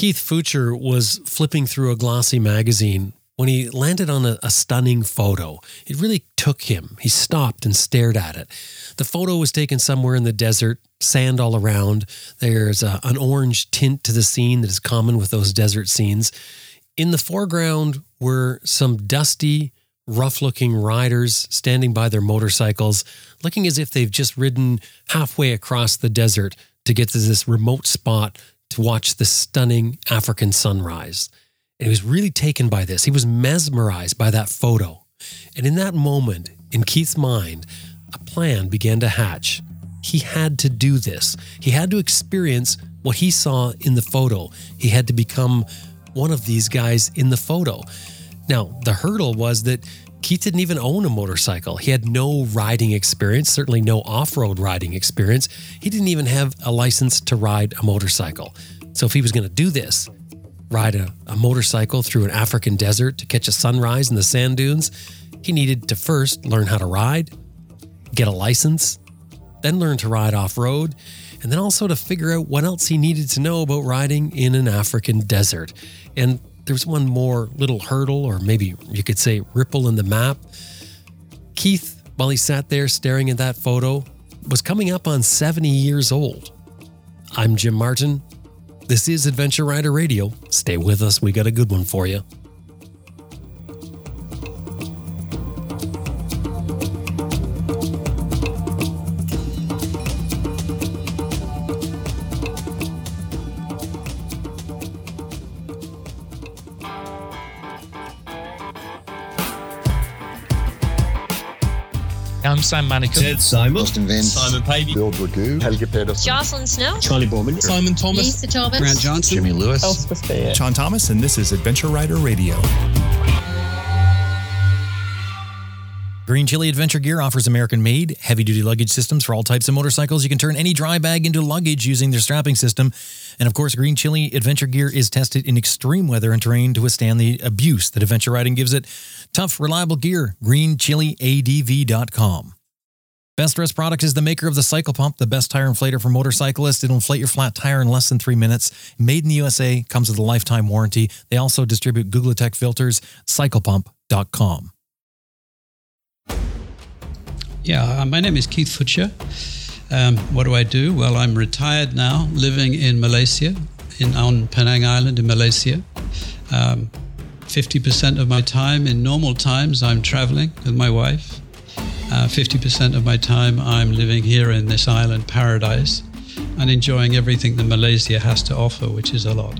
Keith Futcher was flipping through a glossy magazine when he landed on a, a, stunning photo. It really took him. He stopped and stared at it. The photo was taken somewhere in the desert, sand all around. There's a, an orange tint to the scene that is common with those desert scenes. In the foreground were some dusty, rough looking riders standing by their motorcycles, looking as if they've just ridden halfway across the desert to get to this remote spot to watch the stunning African sunrise. And he was really taken by this. He was mesmerized by that photo. And in that moment, in Keith's mind, a plan began to hatch. He had to do this. He had to experience what he saw in the photo. He had to become one of these guys in the photo. Now, the hurdle was that Keith didn't even own a motorcycle. He had no riding experience, certainly no off road riding experience. He didn't even have a license to ride a motorcycle. So, if he was going to do this, ride a, a, motorcycle through an African desert to catch a sunrise in the sand dunes, he needed to first learn how to ride, get a license, then learn to ride off road, and then also to figure out what else he needed to know about riding in an African desert. And there's one more little hurdle, or maybe you could say ripple in the map. Keith, while he sat there staring at that photo, was coming up on 70 years old. I'm Jim Martin. This is Adventure Rider Radio. Stay with us, we got a good one for you. Sam Manicom. Ted Simon. Austin Vince. Simon Pavey. Bill Dragoo. Helge Pedersen. Jocelyn Snow. Charley Boorman. Simon Thomas. Lisa Thomas. Grant Johnson. Jimmy Lewis. Elspeth Beard. Sean Thomas, and this is Adventure Rider Radio. Green Chili Adventure Gear offers American made, heavy duty luggage systems for all types of motorcycles. You can turn any dry bag into luggage using their strapping system. And of course, Green Chili Adventure Gear is tested in extreme weather and terrain to withstand the abuse that adventure riding gives it. Tough, reliable gear. GreenChiliADV.com. Best Rest Product is the maker of the Cycle Pump, the best tire inflator for motorcyclists. It'll inflate your flat tire in less than three minutes. Made in the USA, comes with a lifetime warranty. They also distribute Googletech filters. CyclePump.com. Yeah, uh, my name is Keith Futcher. Um, what do I do? Well, I'm retired now, living in Malaysia, in on Penang Island in Malaysia. Um, 50% of my time in normal times, I'm traveling with my wife. Uh, 50% of my time, I'm living here in this island paradise and enjoying everything that Malaysia has to offer, which is a lot.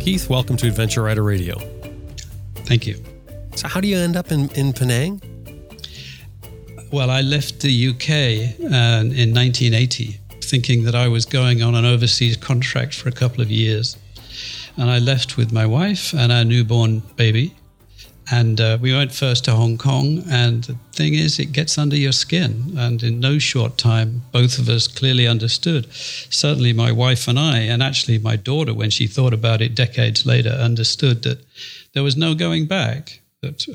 Keith, welcome to Adventure Rider Radio. Thank you. So, how do you end up in, in Penang? Well, I left the UK uh, in 1980 thinking that I was going on an overseas contract for a couple of years. And I left with my wife and our newborn baby. And uh, we went first to Hong Kong. And the thing is, it gets under your skin. And in no short time, both of us clearly understood. Certainly, my wife and I, and actually my daughter, when she thought about it decades later, understood that there was no going back. That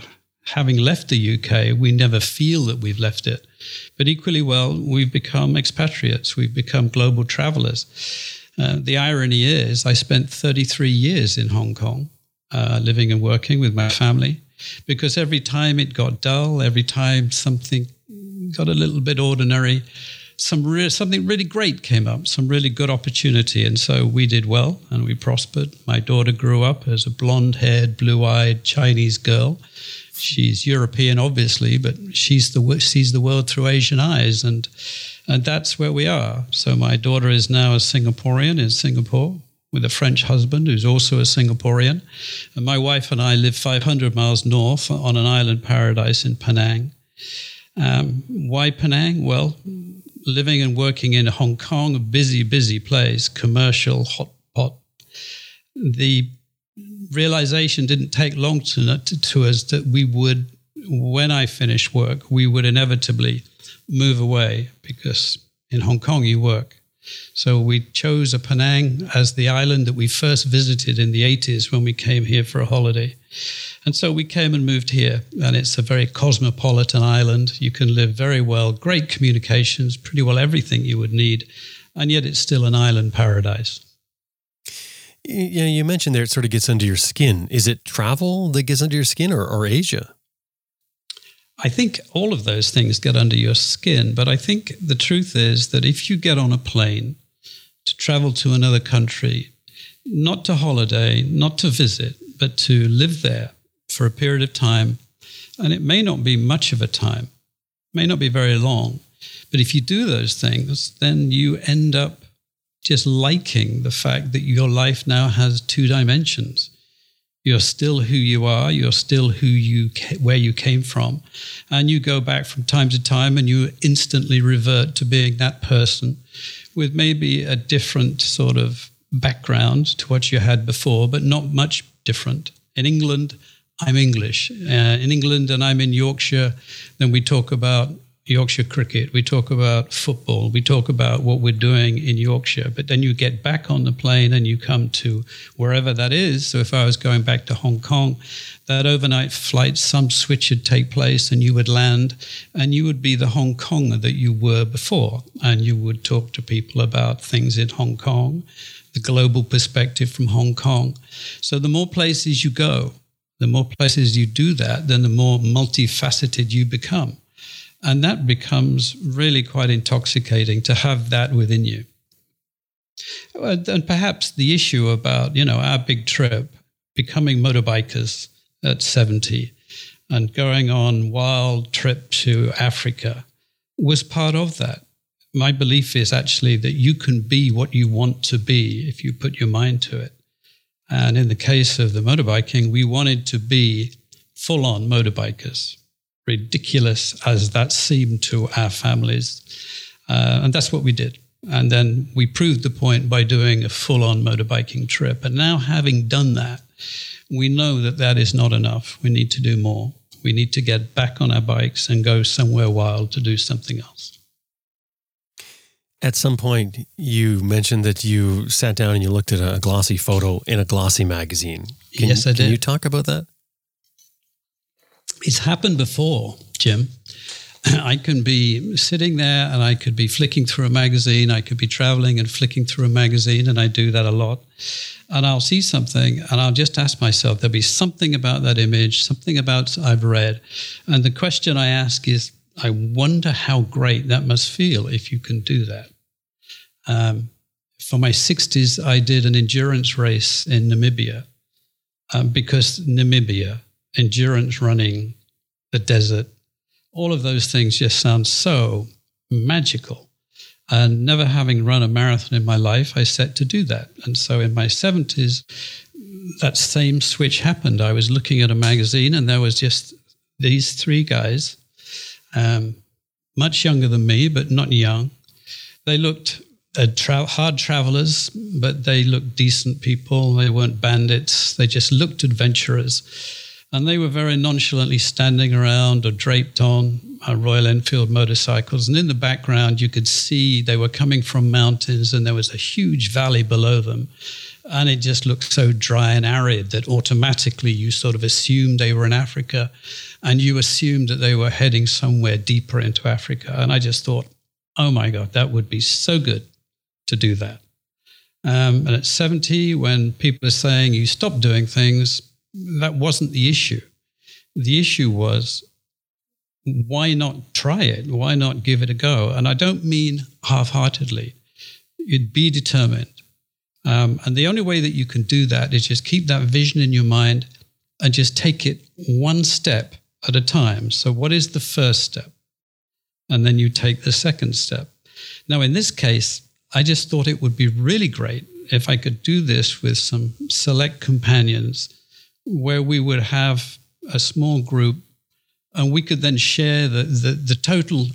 having left the UK, we never feel that we've left it. But equally well, we've become expatriates, we've become global travelers. Uh, the irony is, I spent 33 years in Hong Kong, uh, living and working with my family, because every time it got dull, every time something got a little bit ordinary, some re- something really great came up, some really good opportunity. And so we did well and we prospered. My daughter grew up as a blonde haired, blue eyed Chinese girl. She's European, obviously, but she's the, sees the world through Asian eyes. And, and that's where we are. So my daughter is now a Singaporean in Singapore with a French husband who's also a Singaporean. And my wife and I live 500 miles north on an island paradise in Penang. Um, why Penang? Well, living and working in Hong Kong, a busy, busy place, commercial, hot pot. The realization didn't take long to, to, to us that we would, when I finished work, we would inevitably move away because in Hong Kong you work So we chose a Penang as the island that we first visited in the 80s when we came here for a holiday. And so we came and moved here, and it's a very cosmopolitan island. You can live very well, great communications, pretty well everything you would need, and yet it's still an island paradise. You, you mentioned there it sort of gets under your skin. Is it travel that gets under your skin or, or Asia? I think all of those things get under your skin, but I think the truth is that if you get on a plane to travel to another country, not to holiday, not to visit, but to live there for a period of time, and it may not be much of a time, may not be very long, but if you do those things, then you end up just liking the fact that your life now has two dimensions. You're still who you are. You're still who you where you came from, and you go back from time to time, and you instantly revert to being that person, with maybe a different sort of background to what you had before, but not much different. In England, I'm English. Uh, in England, and I'm in Yorkshire, then we talk about Yorkshire cricket, we talk about football, we talk about what we're doing in Yorkshire. But then you get back on the plane and you come to wherever that is. So if I was going back to Hong Kong, that overnight flight, some switch would take place and you would land and you would be the Hong Konger that you were before. And you would talk to people about things in Hong Kong, the global perspective from Hong Kong. So the more places you go, the more places you do that, then the more multifaceted you become. And that becomes really quite intoxicating to have that within you. And perhaps the issue about, you know, our big trip, becoming motorbikers at 70 and going on wild trip to Africa was part of that. My belief is actually that you can be what you want to be if you put your mind to it. And in the case of the motorbiking, we wanted to be full on motorbikers ridiculous as that seemed to our families. Uh, and that's what we did. And then we proved the point by doing a full on motorbiking trip. And now, having done that, we know that that is not enough. We need to do more. We need to get back on our bikes and go somewhere wild to do something else. At some point, you mentioned that you sat down and you looked at a glossy photo in a glossy magazine. Can, yes, I did. Can you talk about that? It's happened before, Jim. I can be sitting there and I could be flicking through a magazine. I could be traveling and flicking through a magazine, and I do that a lot. And I'll see something and I'll just ask myself, there'll be something about that image, something about I've read. And the question I ask is, I wonder how great that must feel if you can do that. Um, for my 60s, I did an endurance race in Namibia um, because Namibia endurance running, the desert, all of those things just sound so magical. And never having run a marathon in my life, I set to do that. And so in my 70s, that same switch happened. I was looking at a magazine and there was just these three guys, um, much younger than me, but not young. They looked uh, tra- hard travelers, but they looked decent people. They weren't bandits. They just looked adventurers. And they were very nonchalantly standing around or draped on uh, Royal Enfield motorcycles. And in the background, you could see they were coming from mountains and there was a huge valley below them. And it just looked so dry and arid that automatically you sort of assumed they were in Africa and you assumed that they were heading somewhere deeper into Africa. And I just thought, oh my God, that would be so good to do that. Um, and at 70, when people are saying you stop doing things, that wasn't the issue. The issue was why not try it? Why not give it a go? And I don't mean half heartedly, you'd be determined. Um, and the only way that you can do that is just keep that vision in your mind and just take it one step at a time. So, what is the first step? And then you take the second step. Now, in this case, I just thought it would be really great if I could do this with some select companions where we would have a small group and we could then share the, the, the total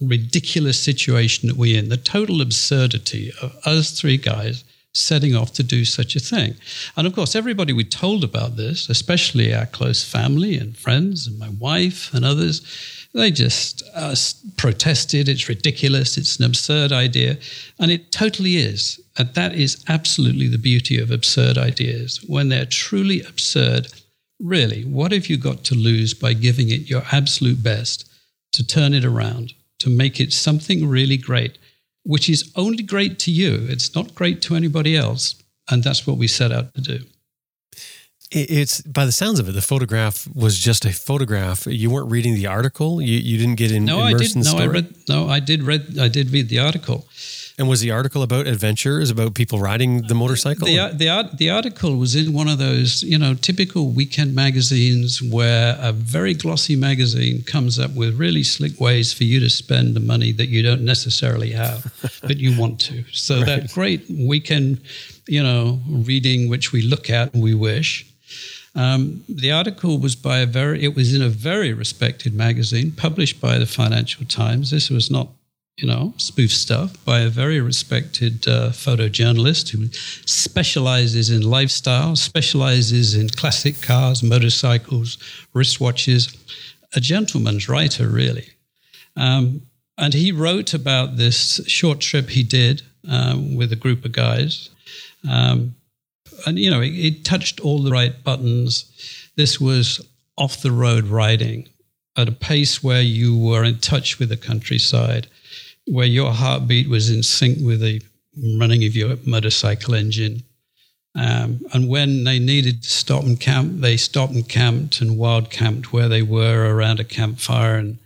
ridiculous situation that we're in, the total absurdity of us three guys setting off to do such a thing. And of course, everybody we told about this, especially our close family and friends and my wife and others, They just uh, protested. It's ridiculous. It's an absurd idea. And it totally is. And that is absolutely the beauty of absurd ideas. When they're truly absurd, really, what have you got to lose by giving it your absolute best to turn it around, to make it something really great, which is only great to you? It's not great to anybody else. And that's what we set out to do it's by the sounds of it, the photograph was just a photograph. You weren't reading the article. You you didn't get in, no, immersed I did, no. I read, no, I did read. I did read the article. And was the article about adventures, about people riding the motorcycle? The, the, the article was in one of those, you know, typical weekend magazines where a very glossy magazine comes up with really slick ways for you to spend the money that you don't necessarily have, but you want to. So right. that great weekend, you know, reading, which we look at and we wish, um, the article was by a very, it was in a very respected magazine published by the Financial Times. This was not, you know, spoof stuff by a very respected uh, photojournalist who specializes in lifestyle, specializes in classic cars, motorcycles, wristwatches, a gentleman's writer, really. Um, and he wrote about this short trip he did um, with a group of guys. Um, and you know, it, it touched all the right buttons. This was off the road riding at a pace where you were in touch with the countryside, where your heartbeat was in sync with the running of your motorcycle engine. Um, and when they needed to stop and camp, they stopped and camped and wild camped where they were around a campfire and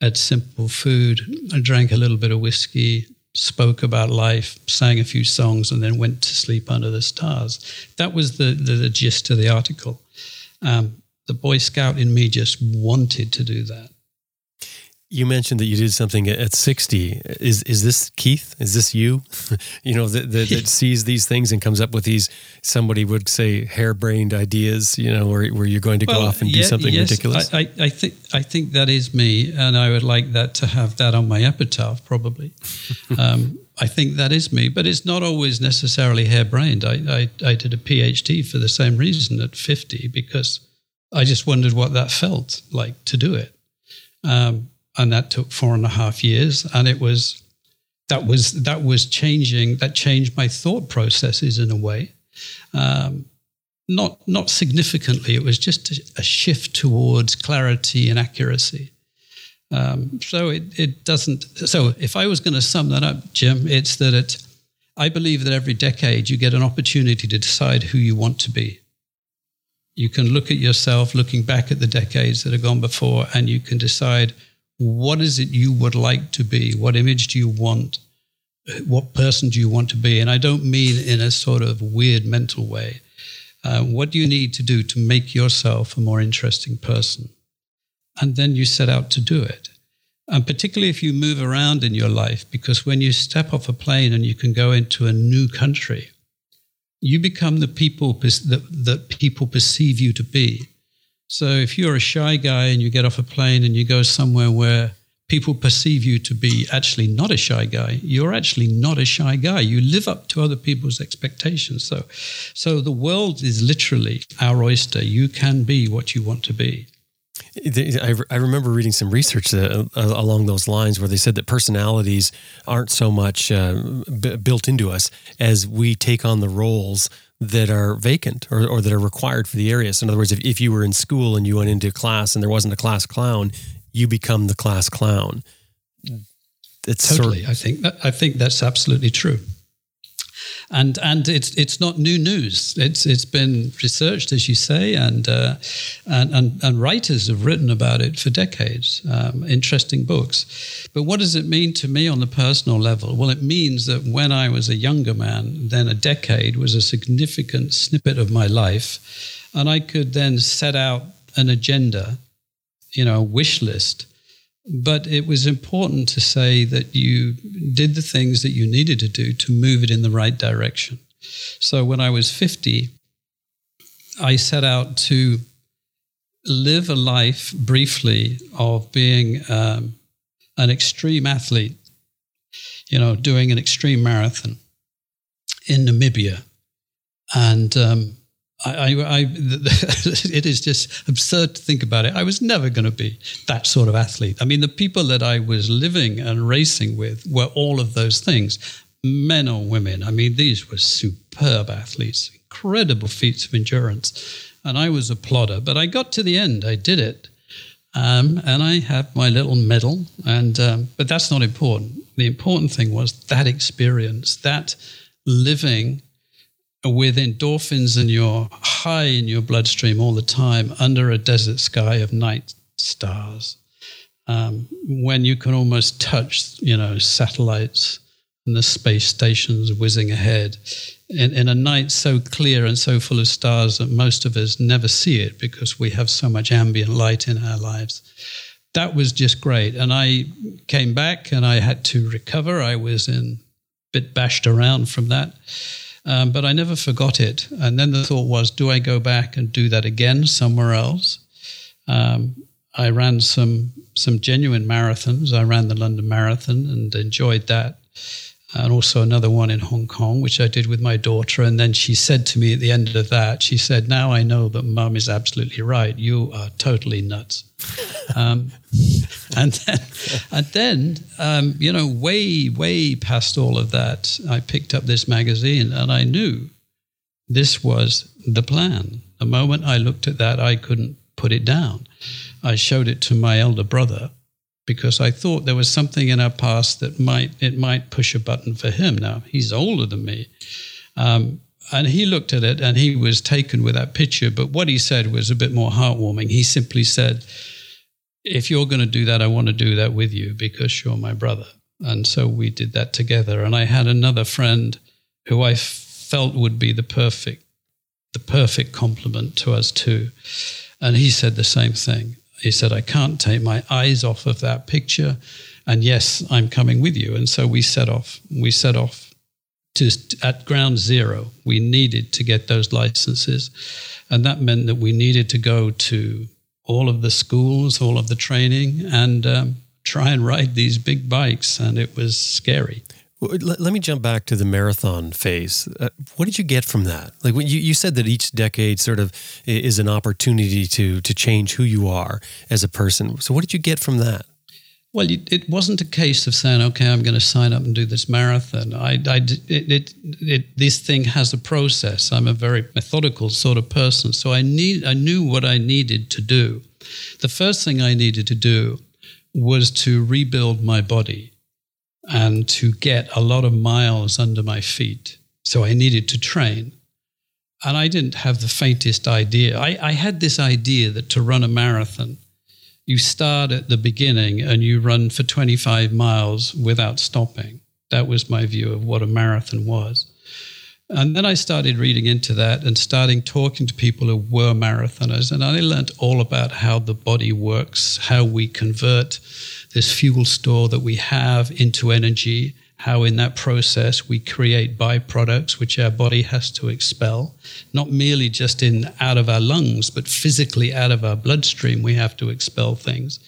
had simple food and drank a little bit of whiskey spoke about life, sang a few songs, and then went to sleep under the stars. That was the, the, the gist of the article. Um, the Boy Scout in me just wanted to do that. You mentioned that you did something at 60. Is is this Keith? Is this you? you know, that, that, that, sees these things and comes up with these, somebody would say, harebrained ideas, you know, where, where you're going to well, go off and yeah, do something yes, ridiculous? I, I, I, think, I think that is me. And I would like that to have that on my epitaph, probably. um, I think that is me, but it's not always necessarily harebrained. I, I, I did a PhD for the same reason at 50 because I just wondered what that felt like to do it. Um, and that took four and a half years. And it was that was that was changing that changed my thought processes in a way. Um, not not significantly. It was just a, shift towards clarity and accuracy. Um, so it, it doesn't so if i was going to sum that up jim it's that it i believe that every decade you get an opportunity to decide who you want to be. You can look at yourself looking back at the decades that have gone before and you can decide what is it you would like to be? What image do you want? What person do you want to be? And I don't mean in a sort of weird mental way. Uh, what do you need to do to make yourself a more interesting person? And then you set out to do it. And particularly if you move around in your life, because when you step off a plane and you can go into a new country, you become the people that, that people perceive you to be. So if you're a shy guy and you get off a plane and you go somewhere where people perceive you to be actually not a shy guy, you're actually not a shy guy. You live up to other people's expectations. So, so the world is literally our oyster. You can be what you want to be. I, remember reading some research uh, along those lines where they said that personalities aren't so much uh, b- built into us as we take on the roles that are vacant or, or that are required for the area. So in other words, if, if you were in school and you went into class and there wasn't a class clown, you become the class clown. It's totally. Sort of, I think that, I think that's absolutely true and and it's it's not new news. It's it's been researched, as you say, and uh, and, and, and writers have written about it for decades. Um, interesting books. But what does it mean to me on the personal level? Well, it means that when I was a younger man, then a decade was a significant snippet of my life, and I could then set out an agenda, you know, a wish list but it was important to say that you did the things that you needed to do to move it in the right direction. So when I was 50, I set out to live a life briefly of being um, an extreme athlete, you know, doing an extreme marathon in Namibia. And um, I, I, I it is just absurd to think about it. I was never going to be that sort of athlete. I mean, the people that I was living and racing with were all of those things, men or women. I mean, these were superb athletes, incredible feats of endurance. And I was a plodder, but I got to the end. I did it. Um, and I have my little medal, and um, but that's not important. The important thing was that experience, that living with endorphins and you're high in your bloodstream all the time under a desert sky of night stars. Um, when you can almost touch, you know, satellites and the space stations whizzing ahead in, in a night so clear and so full of stars that most of us never see it because we have so much ambient light in our lives. That was just great. And I came back and I had to recover. I was in bit bashed around from that. Um, but I never forgot it. And then the thought was, do I go back and do that again somewhere else? Um, I ran some some genuine marathons. I ran the London Marathon and enjoyed that and also another one in Hong Kong, which I did with my daughter. And then she said to me at the end of that, she said, Now I know that mum is absolutely right. You are totally nuts. um, and then, and then um, you know, way, way past all of that, I picked up this magazine and I knew this was the plan. The moment I looked at that, I couldn't put it down. I showed it to my elder brother because I thought there was something in our past that might it might push a button for him. Now he's older than me, um, and he looked at it and he was taken with that picture. But what he said was a bit more heartwarming. He simply said, "If you're going to do that, I want to do that with you because you're my brother." And so we did that together. And I had another friend who I felt would be the perfect the perfect complement to us too. And he said the same thing he said, I can't take my eyes off of that picture. And yes, I'm coming with you. And so we set off. We set off to, at ground zero. We needed to get those licenses. And that meant that we needed to go to all of the schools, all of the training, and um, try and ride these big bikes. And it was scary. Let me jump back to the marathon phase. Uh, what did you get from that? Like when you, you said that each decade sort of is an opportunity to to change who you are as a person. So what did you get from that? Well, it, wasn't a case of saying, "Okay, I'm going to sign up and do this marathon." I, I it, it, it, this thing has a process. I'm a very methodical sort of person, so I need I knew what I needed to do. The first thing I needed to do was to rebuild my body and to get a lot of miles under my feet. So I needed to train. And I didn't have the faintest idea. I, I, had this idea that to run a marathon, you start at the beginning and you run for 25 miles without stopping. That was my view of what a marathon was. And then I started reading into that and starting talking to people who were marathoners. And I learned all about how the body works, how we convert this fuel store that we have into energy, how in that process we create byproducts which our body has to expel, not merely just in out of our lungs, but physically out of our bloodstream, we have to expel things.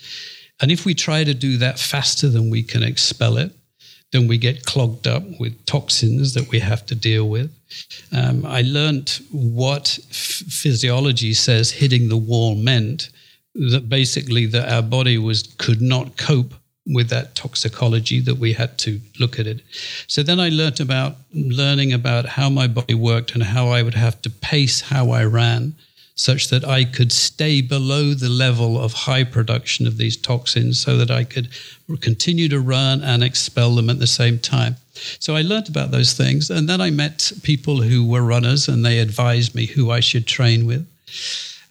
And if we try to do that faster than we can expel it, then we get clogged up with toxins that we have to deal with. Um, I learned what f- physiology says hitting the wall meant that basically that our body was could not cope with that toxicology that we had to look at it. So then I learned about learning about how my body worked and how I would have to pace how I ran such that I could stay below the level of high production of these toxins so that I could continue to run and expel them at the same time. So I learned about those things and then I met people who were runners and they advised me who I should train with.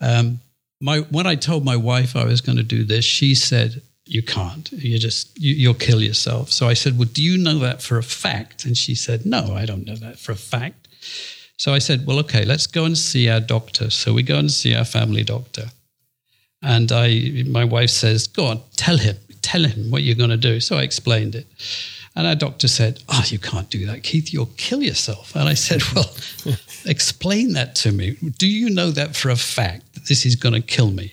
Um, my when I told my wife I was going to do this, she said, "You can't. You just you, you'll kill yourself." So I said, "Well, do you know that for a fact?" And she said, "No, I don't know that for a fact." So I said, "Well, okay, let's go and see our doctor." So we go and see our family doctor, and I my wife says, "Go on, tell him, tell him what you're going to do." So I explained it. And our doctor said, Oh, you can't do that, Keith. You'll kill yourself. And I said, Well, explain that to me. Do you know that for a fact that this is going to kill me?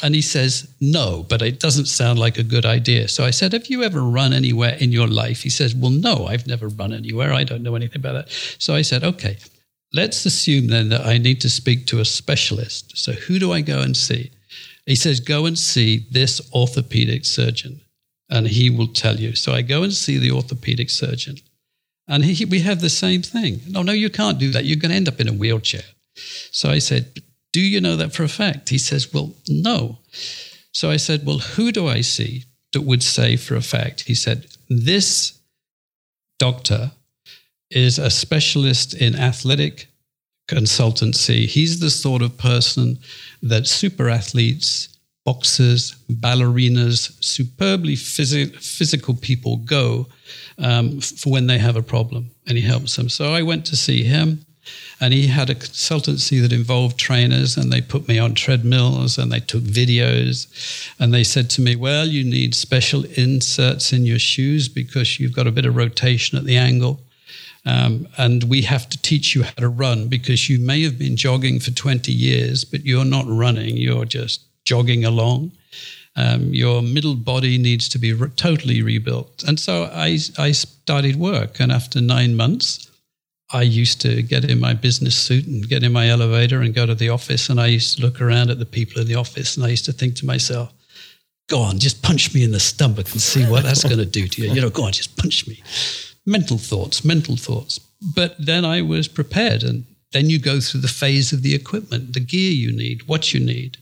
And he says, No, but it doesn't sound like a good idea. So I said, Have you ever run anywhere in your life? He says, Well, no, I've never run anywhere. I don't know anything about that. So I said, Okay, let's assume then that I need to speak to a specialist. So who do I go and see? He says, go and see this orthopedic surgeon and he will tell you. So I go and see the orthopedic surgeon. And he, we have the same thing. No, no, you can't do that. You're going to end up in a wheelchair. So I said, Do you know that for a fact? He says, Well, no. So I said, Well, who do I see that would say for a fact? He said, This doctor is a specialist in athletic consultancy. He's the sort of person that super athletes boxers, ballerinas, superbly phys- physical people go um, for when they have a problem, and he helps them. So I went to see him, and he had a consultancy that involved trainers, and they put me on treadmills and they took videos, and they said to me, "Well, you need special inserts in your shoes because you've got a bit of rotation at the ankle." Um, and we have to teach you how to run because you may have been jogging for 20 years, but you're not running. You're just jogging along. Um, your middle body needs to be re- totally rebuilt. And so I, I started work. And after nine months, I used to get in my business suit and get in my elevator and go to the office. And I used to look around at the people in the office and I used to think to myself, go on, just punch me in the stomach and see what that's going to do to you. You know, go on, just punch me. Mental thoughts, mental thoughts. But then I was prepared. And then you go through the phase of the equipment, the gear you need, what you need.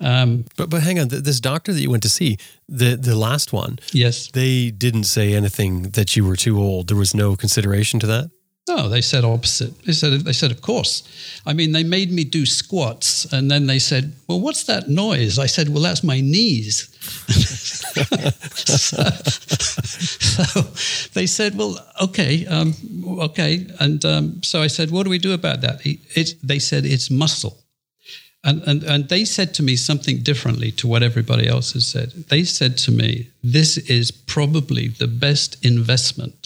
Um, but but hang on, this doctor that you went to see, the the last one, yes, they didn't say anything that you were too old. There was no consideration to that. No, they said opposite. They said, they said, of course. I mean, they made me do squats, and then they said, "Well, what's that noise?" I said, "Well, that's my knees." so, so, they said, "Well, okay, um, okay," and um, so I said, "What do we do about that?" It, they said, "It's muscle." And, and, and they said to me something differently to what everybody else has said. They said to me, This is probably the best investment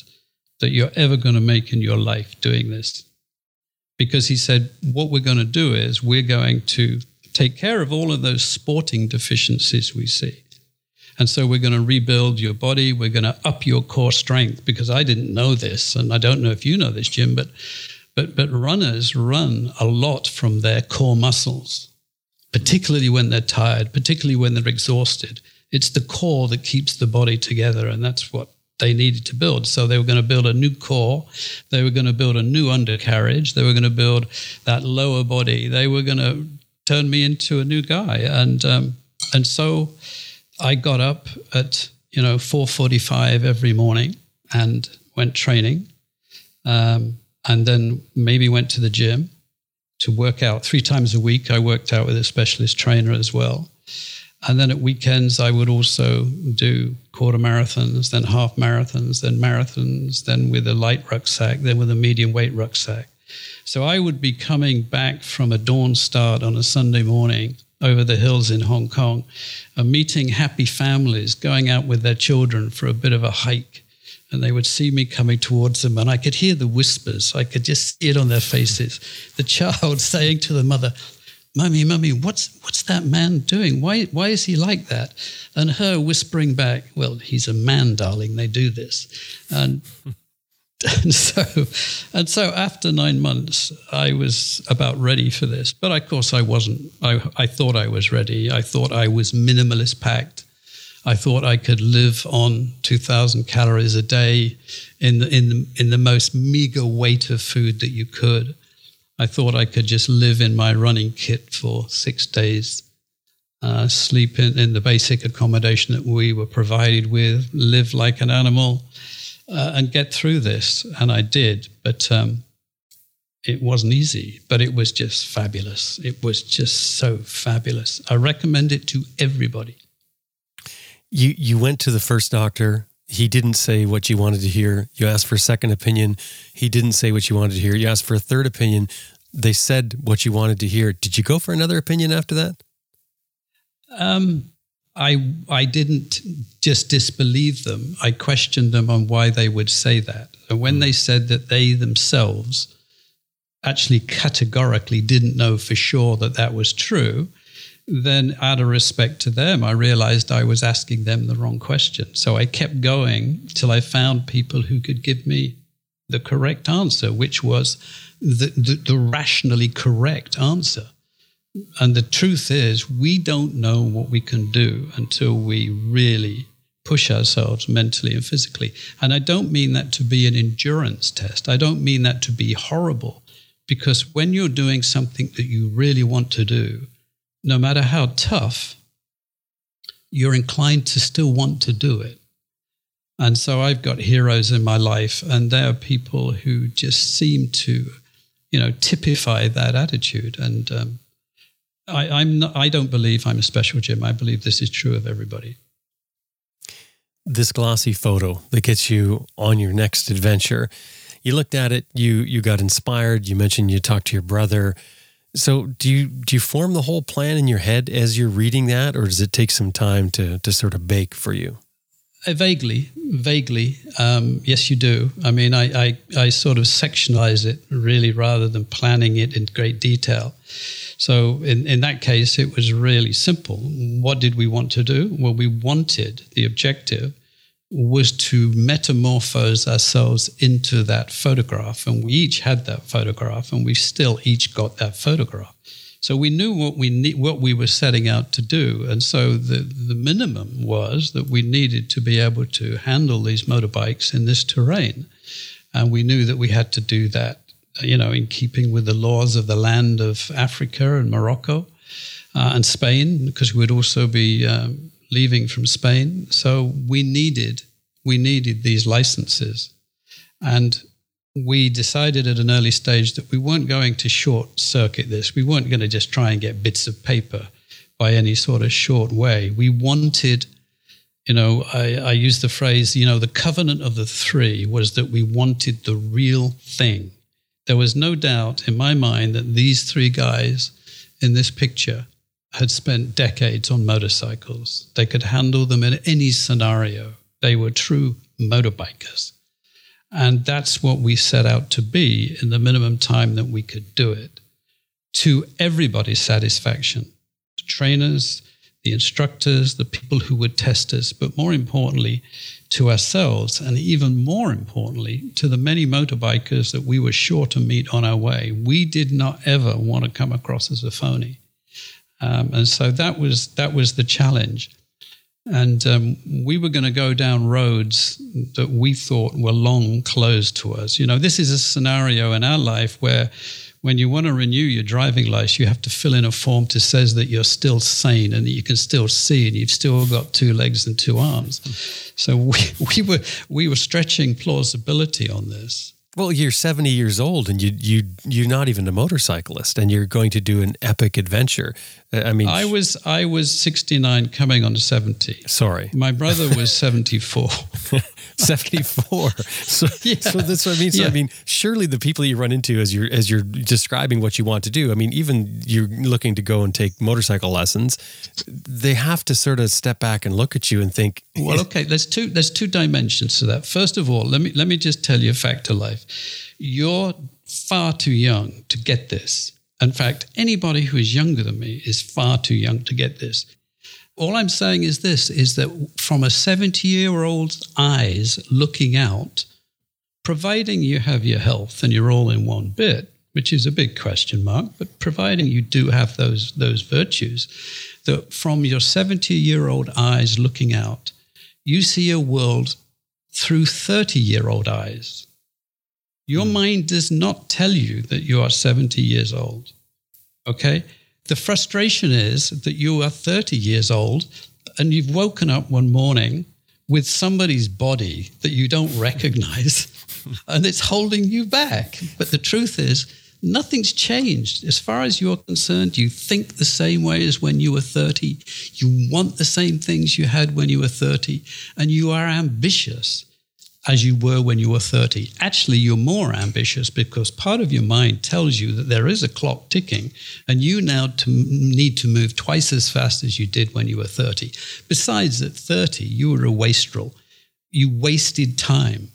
that you're ever going to make in your life doing this. Because he said, what we're going to do is we're going to take care of all of those sporting deficiencies we see. And so we're going to rebuild your body. We're going to up your core strength because I didn't know this. And I don't know if you know this, Jim, but, but, but runners run a lot from their core muscles, particularly when they're tired, particularly when they're exhausted. It's the core that keeps the body together. And that's what they needed to build. So they were going to build a new core, they were going to build a new undercarriage, they were going to build that lower body, they were going to turn me into a new guy, and um, and so I got up at you know 4:45 every morning and went training, um, and then maybe went to the gym to work out three times a week. I worked out with a specialist trainer as well. And then at weekends, I would also do quarter marathons, then half marathons, then marathons, then with a light rucksack, then with a medium weight rucksack. So I would be coming back from a dawn start on a Sunday morning over the hills in Hong Kong, uh, meeting happy families, going out with their children for a bit of a hike. And they would see me coming towards them, and I could hear the whispers. I could just see it on their faces. The child saying to the mother, Mummy, mummy, what's what's that man doing? Why why is he like that? And her whispering back, Well, he's a man, darling. They do this. And and so and so after nine months I was about ready for this. But of course I wasn't. I, I thought I was ready. I thought I was minimalist packed. I thought I could live on 2,000 calories a day in the, in, the, in the most meager weight of food that you could. I thought I could just live in my running kit for six days, uh, sleep in, in the basic accommodation that we were provided with, live like an animal, uh, and get through this. And I did, but um, it wasn't easy, but it was just fabulous. It was just so fabulous. I recommend it to everybody. You you went to the first doctor he didn't say what you wanted to hear. You asked for a second opinion. He didn't say what you wanted to hear. You asked for a third opinion. They said what you wanted to hear. Did you go for another opinion after that? Um, I I didn't just disbelieve them. I questioned them on why they would say that. And when they said that they themselves actually categorically didn't know for sure that that was true, then out of respect to them, I realized I was asking them the wrong question. So I kept going till I found people who could give me the correct answer, which was the, the, the rationally correct answer. And the truth is, we don't know what we can do until we really push ourselves mentally and physically. And I don't mean that to be an endurance test. I don't mean that to be horrible, because when you're doing something that you really want to do, no matter how tough, you're inclined to still want to do it. And so I've got heroes in my life, and they are people who just seem to, you know, typify that attitude. And um, I, I'm not, I don't believe I'm a special Jim. I believe this is true of everybody. This glossy photo that gets you on your next adventure. You looked at it, you you got inspired. You mentioned you talked to your brother. So do you do you form the whole plan in your head as you're reading that, or does it take some time to to sort of bake for you? Uh, vaguely, vaguely. Um, yes, you do. I mean, I, I, I sort of sectionalize it really rather than planning it in great detail. So in, in that case, it was really simple. What did we want to do? Well, we wanted the objective was to metamorphose ourselves into that photograph. And we each had that photograph, and we still each got that photograph. So we knew what we ne- what we were setting out to do, and so the the minimum was that we needed to be able to handle these motorbikes in this terrain, and we knew that we had to do that, you know, in keeping with the laws of the land of Africa and Morocco uh, and Spain, because we would also be um, leaving from Spain. So we needed we needed these licenses, and we decided at an early stage that we weren't going to short circuit this. We weren't going to just try and get bits of paper by any sort of short way. We wanted, you know, I, I use the phrase, you know, the covenant of the three was that we wanted the real thing. There was no doubt in my mind that these three guys in this picture had spent decades on motorcycles. They could handle them in any scenario. They were true motorbikers. And that's what we set out to be in the minimum time that we could do it to everybody's satisfaction the trainers, the instructors, the people who would test us, but more importantly, to ourselves, and even more importantly, to the many motorbikers that we were sure to meet on our way. We did not ever want to come across as a phony. Um, and so that was that was the challenge. And um, we were going to go down roads that we thought were long closed to us. You know, this is a scenario in our life where when you want to renew your driving license, you have to fill in a form to says that you're still sane and that you can still see and you've still got two legs and two arms. So we, we were we were stretching plausibility on this. Well, you're 70 years old and you you you're not even a motorcyclist and you're going to do an epic adventure. Uh, I mean I was I was 69 coming on to 70. Sorry. My brother was 74. 74. So, yeah. so that's what I mean. So yeah. I mean, surely the people you run into as you're as you're describing what you want to do. I mean, even you're looking to go and take motorcycle lessons, they have to sort of step back and look at you and think. Well, okay, there's two there's two dimensions to that. First of all, let me let me just tell you a fact of life. You're far too young to get this. In fact, anybody who is younger than me is far too young to get this. All I'm saying is this is that from a 70 year old's eyes looking out, providing you have your health and you're all in one bit, which is a big question mark, but providing you do have those, those virtues, that from your 70 year old eyes looking out, you see a world through 30 year old eyes. Your mm. mind does not tell you that you are 70 years old. Okay? The frustration is that you are 30 years old and you've woken up one morning with somebody's body that you don't recognize and it's holding you back. But the truth is, nothing's changed. As far as you're concerned, you think the same way as when you were 30. You want the same things you had when you were 30, and you are ambitious as you were when you were 30. Actually, you're more ambitious because part of your mind tells you that there is a clock ticking and you now to need to move twice as fast as you did when you were 30. Besides, at 30, you were a wastrel. You wasted time.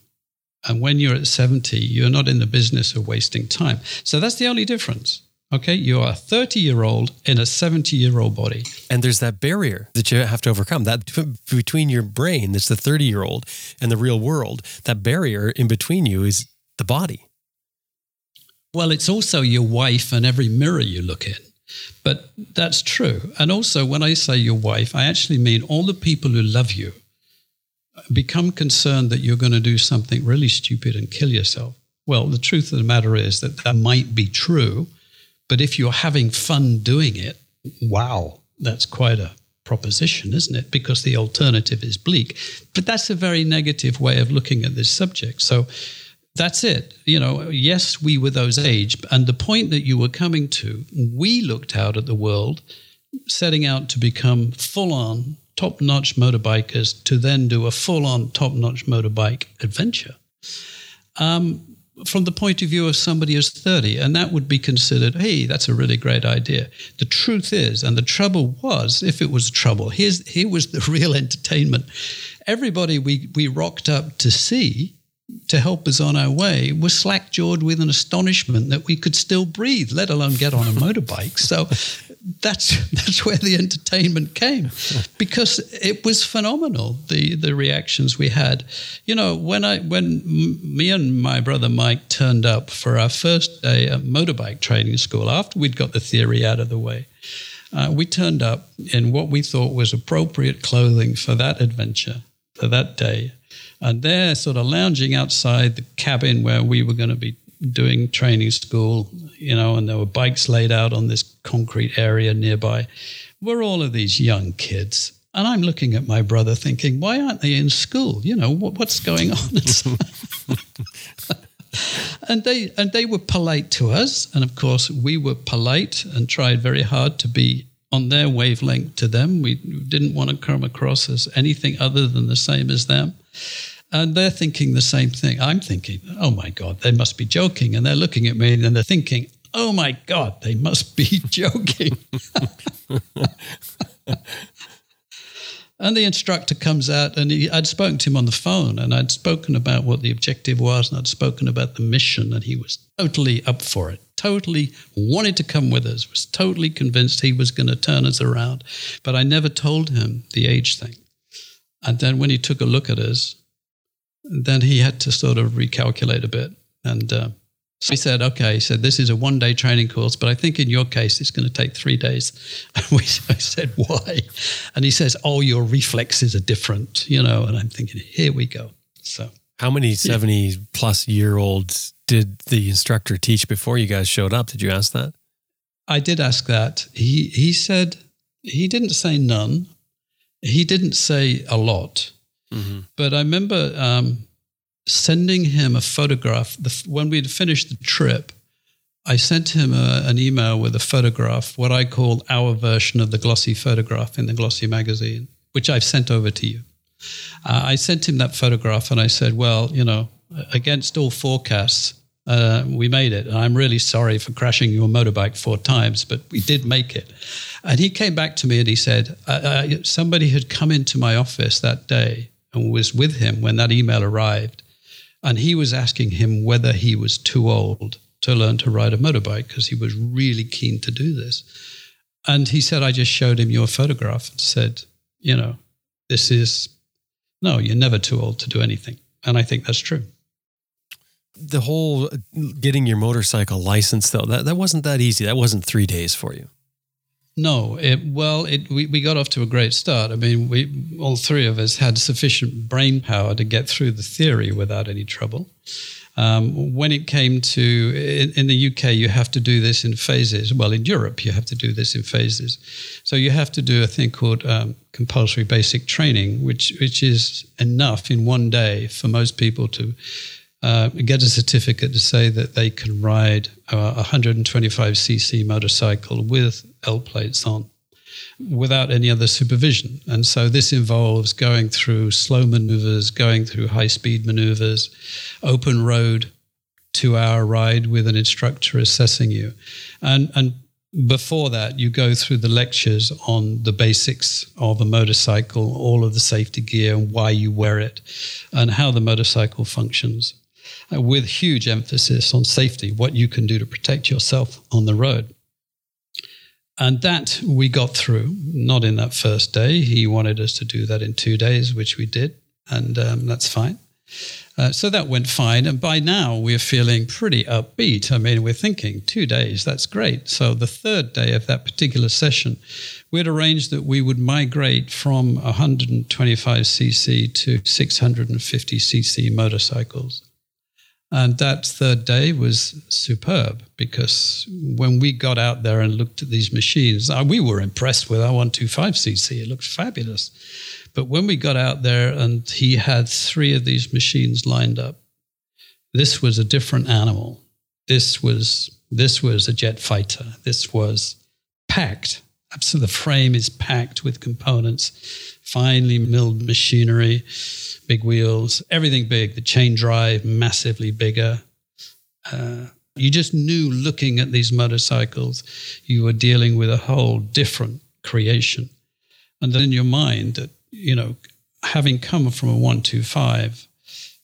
And when you're at 70, you're not in the business of wasting time. So that's the only difference. Okay, you are a 30 year old in a 70 year old body. And there's that barrier that you have to overcome that between your brain, that's the 30 year old, and the real world. That barrier in between you is the body. Well, it's also your wife and every mirror you look in. But that's true. And also, when I say your wife, I actually mean all the people who love you become concerned that you're going to do something really stupid and kill yourself. Well, the truth of the matter is that that might be true. But if you're having fun doing it, wow, that's quite a proposition, isn't it? Because the alternative is bleak. But that's a very negative way of looking at this subject. So that's it. You know, yes, we were those age. And the point that you were coming to, we looked out at the world, setting out to become full on, top notch motorbikers to then do a full on, top notch motorbike adventure. Um, from the point of view of somebody who's 30, and that would be considered, hey, that's a really great idea. The truth is, and the trouble was, if it was trouble, here's, here was the real entertainment. Everybody we, we rocked up to see to help us on our way was slack jawed with an astonishment that we could still breathe, let alone get on a motorbike. So that's that's where the entertainment came, because it was phenomenal. The the reactions we had, you know, when I when me and my brother Mike turned up for our first day at motorbike training school after we'd got the theory out of the way. Uh, we turned up in what we thought was appropriate clothing for that adventure, for that day and they're sort of lounging outside the cabin where we were going to be doing training school, you know, and there were bikes laid out on this concrete area nearby. We're all of these young kids. And I'm looking at my brother thinking, why aren't they in school? You know, what, what's going on? and they and they were polite to us. And of course, we were polite and tried very hard to be on their wavelength to them. We didn't want to come across as anything other than the same as them. And they're thinking the same thing. I'm thinking, oh my God, they must be joking. And they're looking at me and they're thinking, oh my God, they must be joking. and the instructor comes out and he, I'd spoken to him on the phone and I'd spoken about what the objective was and I'd spoken about the mission and he was totally up for it totally wanted to come with us, was totally convinced he was going to turn us around. But I never told him the age thing. And then when he took a look at us, then he had to sort of recalculate a bit. And uh, so he said, okay, he said, this is a one day training course, but I think in your case, it's going to take three days. And we, I said, why? And he says, oh, your reflexes are different, you know. And I'm thinking, here we go. So, how many 70 yeah. plus year olds did the instructor teach before you guys showed up? Did you ask that? I did ask that. He he said he didn't say none. He didn't say a lot. Mm-hmm. But I remember um, sending him a photograph the, when we'd finished the trip. I sent him a, an email with a photograph, what I call our version of the glossy photograph in the glossy magazine, which I've sent over to you. Uh, I sent him that photograph and I said, well, you know, against all forecasts, uh, we made it. And I'm really sorry for crashing your motorbike four times, but we did make it. And he came back to me and he said, uh, uh, somebody had come into my office that day and was with him when that email arrived. And he was asking him whether he was too old to learn to ride a motorbike because he was really keen to do this. And he said, I just showed him your photograph and said, you know, this is, no, you're never too old to do anything. And I think that's true the whole getting your motorcycle license though that, that wasn't that easy that wasn't three days for you no it, well it, we, we got off to a great start. I mean we all three of us had sufficient brain power to get through the theory without any trouble. Um, when it came to in, in, the uk you have to do this in phases. Well in europe you have to do this in phases. So you have to do a thing called um, compulsory basic training which which is enough in one day for most people to uh, get a certificate to say that they can ride a 125cc motorcycle with L plates on without any other supervision. And so this involves going through slow maneuvers, going through high speed maneuvers, open road, two hour ride with an instructor assessing you. And, and before that, you go through the lectures on the basics of a motorcycle, all of the safety gear and why you wear it, and how the motorcycle functions with huge emphasis on safety, what you can do to protect yourself on the road. And that we got through, not in that first day. He wanted us to do that in two days, which we did, and um, that's fine. Uh, so that went fine. And by now, we're feeling pretty upbeat. I mean, we're thinking two days, that's great. So the third day of that particular session, we'd arranged that we would migrate from 125cc to 650cc motorcycles. And that third day was superb because when we got out there and looked at these machines, uh, we were impressed with our 125cc. It looked fabulous. But when we got out there and he had three of these machines lined up, this was a different animal. This was this was a jet fighter. This was packed. Absolutely, the frame is packed with components, finely milled machinery big wheels, everything big, the chain drive massively bigger. Uh, you just knew looking at these motorcycles, you were dealing with a whole different creation. And then in your mind, that, you know, having come from a 125,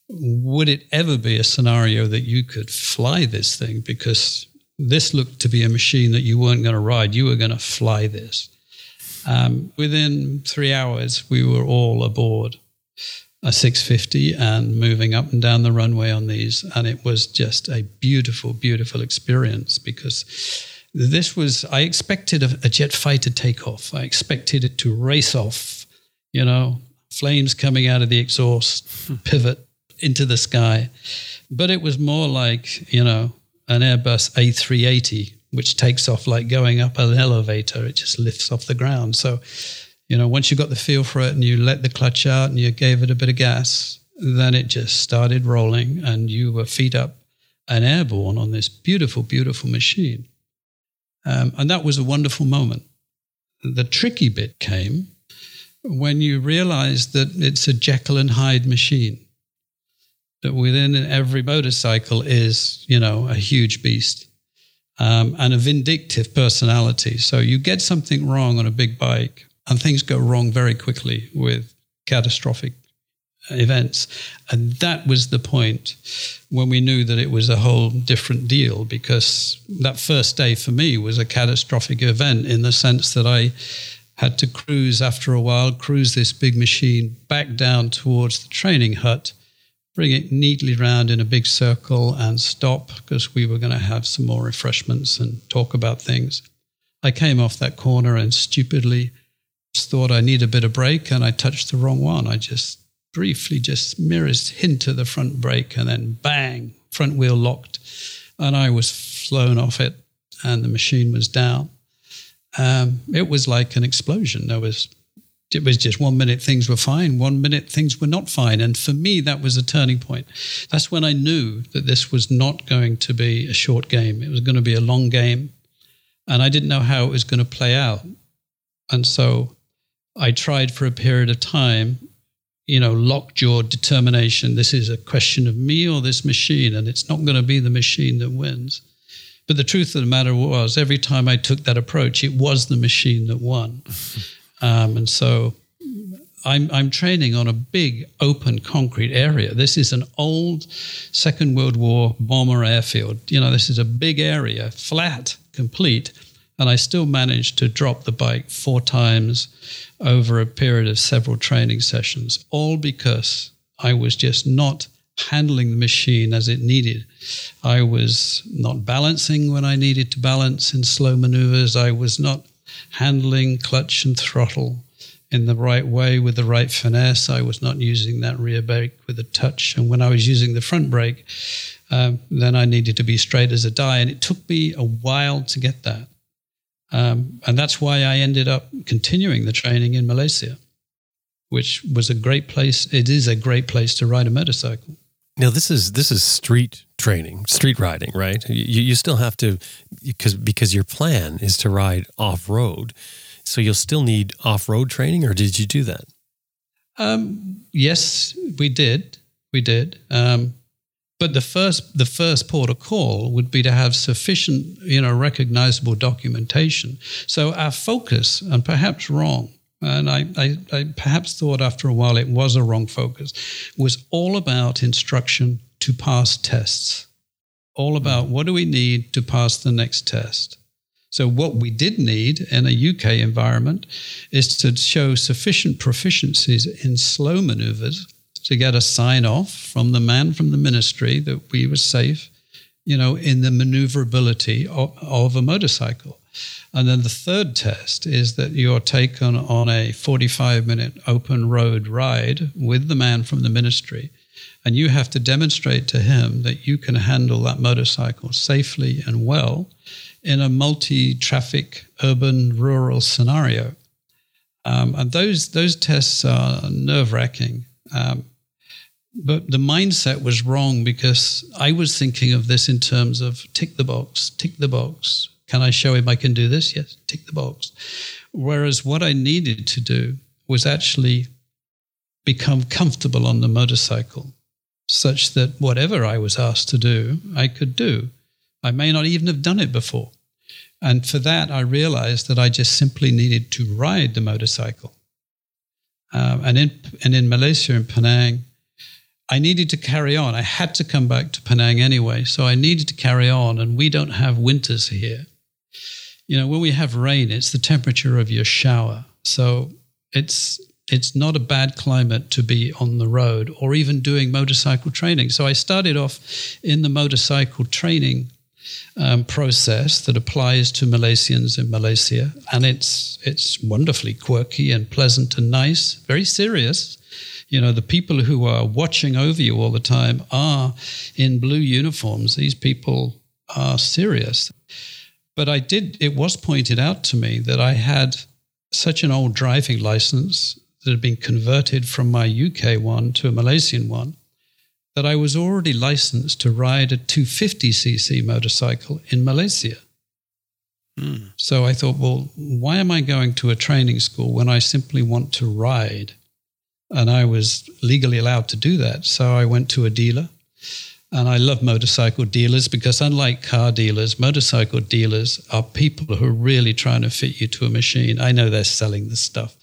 would it ever be a scenario that you could fly this thing? Because this looked to be a machine that you weren't going to ride, you were going to fly this. Um, within three hours, we were all aboard a 650 and moving up and down the runway on these. And it was just a beautiful, beautiful experience because this was, I expected a, a jet fighter takeoff. I expected it to race off, you know, flames coming out of the exhaust, hmm. pivot into the sky. But it was more like, you know, an Airbus A380, which takes off like going up an elevator. It just lifts off the ground. So you know, once you got the feel for it and you let the clutch out and you gave it a bit of gas, then it just started rolling and you were feet up and airborne on this beautiful, beautiful machine. Um, and that was a wonderful moment. The tricky bit came when you realized that it's a Jekyll and Hyde machine. That within every motorcycle is, you know, a huge beast um, and a vindictive personality. So you get something wrong on a big bike, and things go wrong very quickly with catastrophic events. And that was the point when we knew that it was a whole different deal because that first day for me was a catastrophic event in the sense that I had to cruise after a while, cruise this big machine back down towards the training hut, bring it neatly round in a big circle and stop because we were going to have some more refreshments and talk about things. I came off that corner and stupidly thought I need a bit of brake and I touched the wrong one. I just briefly just mirrors hint to the front brake and then bang, front wheel locked. And I was flown off it and the machine was down. Um, it was like an explosion. There was it was just one minute things were fine, one minute things were not fine. And for me, that was a turning point. That's when I knew that this was not going to be a short game. It was going to be a long game. And I didn't know how it was going to play out. And so I tried for a period of time, you know, lockjaw determination. This is a question of me or this machine, and it's not going to be the machine that wins. But the truth of the matter was, every time I took that approach, it was the machine that won. um, and so I'm, I'm training on a big open concrete area. This is an old Second World War bomber airfield. You know, this is a big area, flat, complete. And I still managed to drop the bike four times over a period of several training sessions, all because I was just not handling the machine as it needed. I was not balancing when I needed to balance in slow maneuvers. I was not handling clutch and throttle in the right way with the right finesse. I was not using that rear brake with a touch. And when I was using the front brake, um, then I needed to be straight as a die. And it took me a while to get that. Um, and that's why I ended up continuing the training in Malaysia, which was a great place. It is a great place to ride a motorcycle. Now this is this is street training, street riding, right? You, you still have to because because your plan is to ride off road, so you'll still need off road training, or did you do that? Um, yes, we did. We did. Um, but the first, the first port of call would be to have sufficient, you know, recognizable documentation. So our focus, and perhaps wrong, and I, I, I perhaps thought after a while it was a wrong focus, was all about instruction to pass tests. All hmm. about what do we need to pass the next test. So, what we did need in a UK environment is to show sufficient proficiencies in slow maneuvers to get a sign off from the man from the ministry that we were safe, you know, in the maneuverability of, of a motorcycle. And then the third test is that you're taken on a 45 minute open road ride with the man from the ministry. And you have to demonstrate to him that you can handle that motorcycle safely and well in a multi traffic urban rural scenario. Um, and those, those tests are nerve wracking. Um, but the mindset was wrong because I was thinking of this in terms of tick the box, tick the box, can I show him I can do this? Yes, tick the box. Whereas what I needed to do was actually become comfortable on the motorcycle such that whatever I was asked to do, I could do. I may not even have done it before. And for that, I realized that I just simply needed to ride the motorcycle. Um, and, in, and in Malaysia, in Penang, I needed to carry on. I had to come back to Penang anyway. So I needed to carry on. And we don't have winters here you know, when we have rain, it's the temperature of your shower. So it's it's not a bad climate to be on the road or even doing motorcycle training. So I started off in the motorcycle training um, process that applies to Malaysians in Malaysia, and it's it's wonderfully quirky and pleasant and nice, very serious. You know, the people who are watching over you all the time are in blue uniforms. These people are serious. But I did, it was pointed out to me that I had such an old driving license that had been converted from my UK one to a Malaysian one that I was already licensed to ride a 250cc motorcycle in Malaysia. Mm. So I thought, well, why am I going to a training school when I simply want to ride? And I was legally allowed to do that. So I went to a dealer and I love motorcycle dealers because, unlike car dealers, motorcycle dealers are people who are really trying to fit you to a machine. I know they're selling the stuff,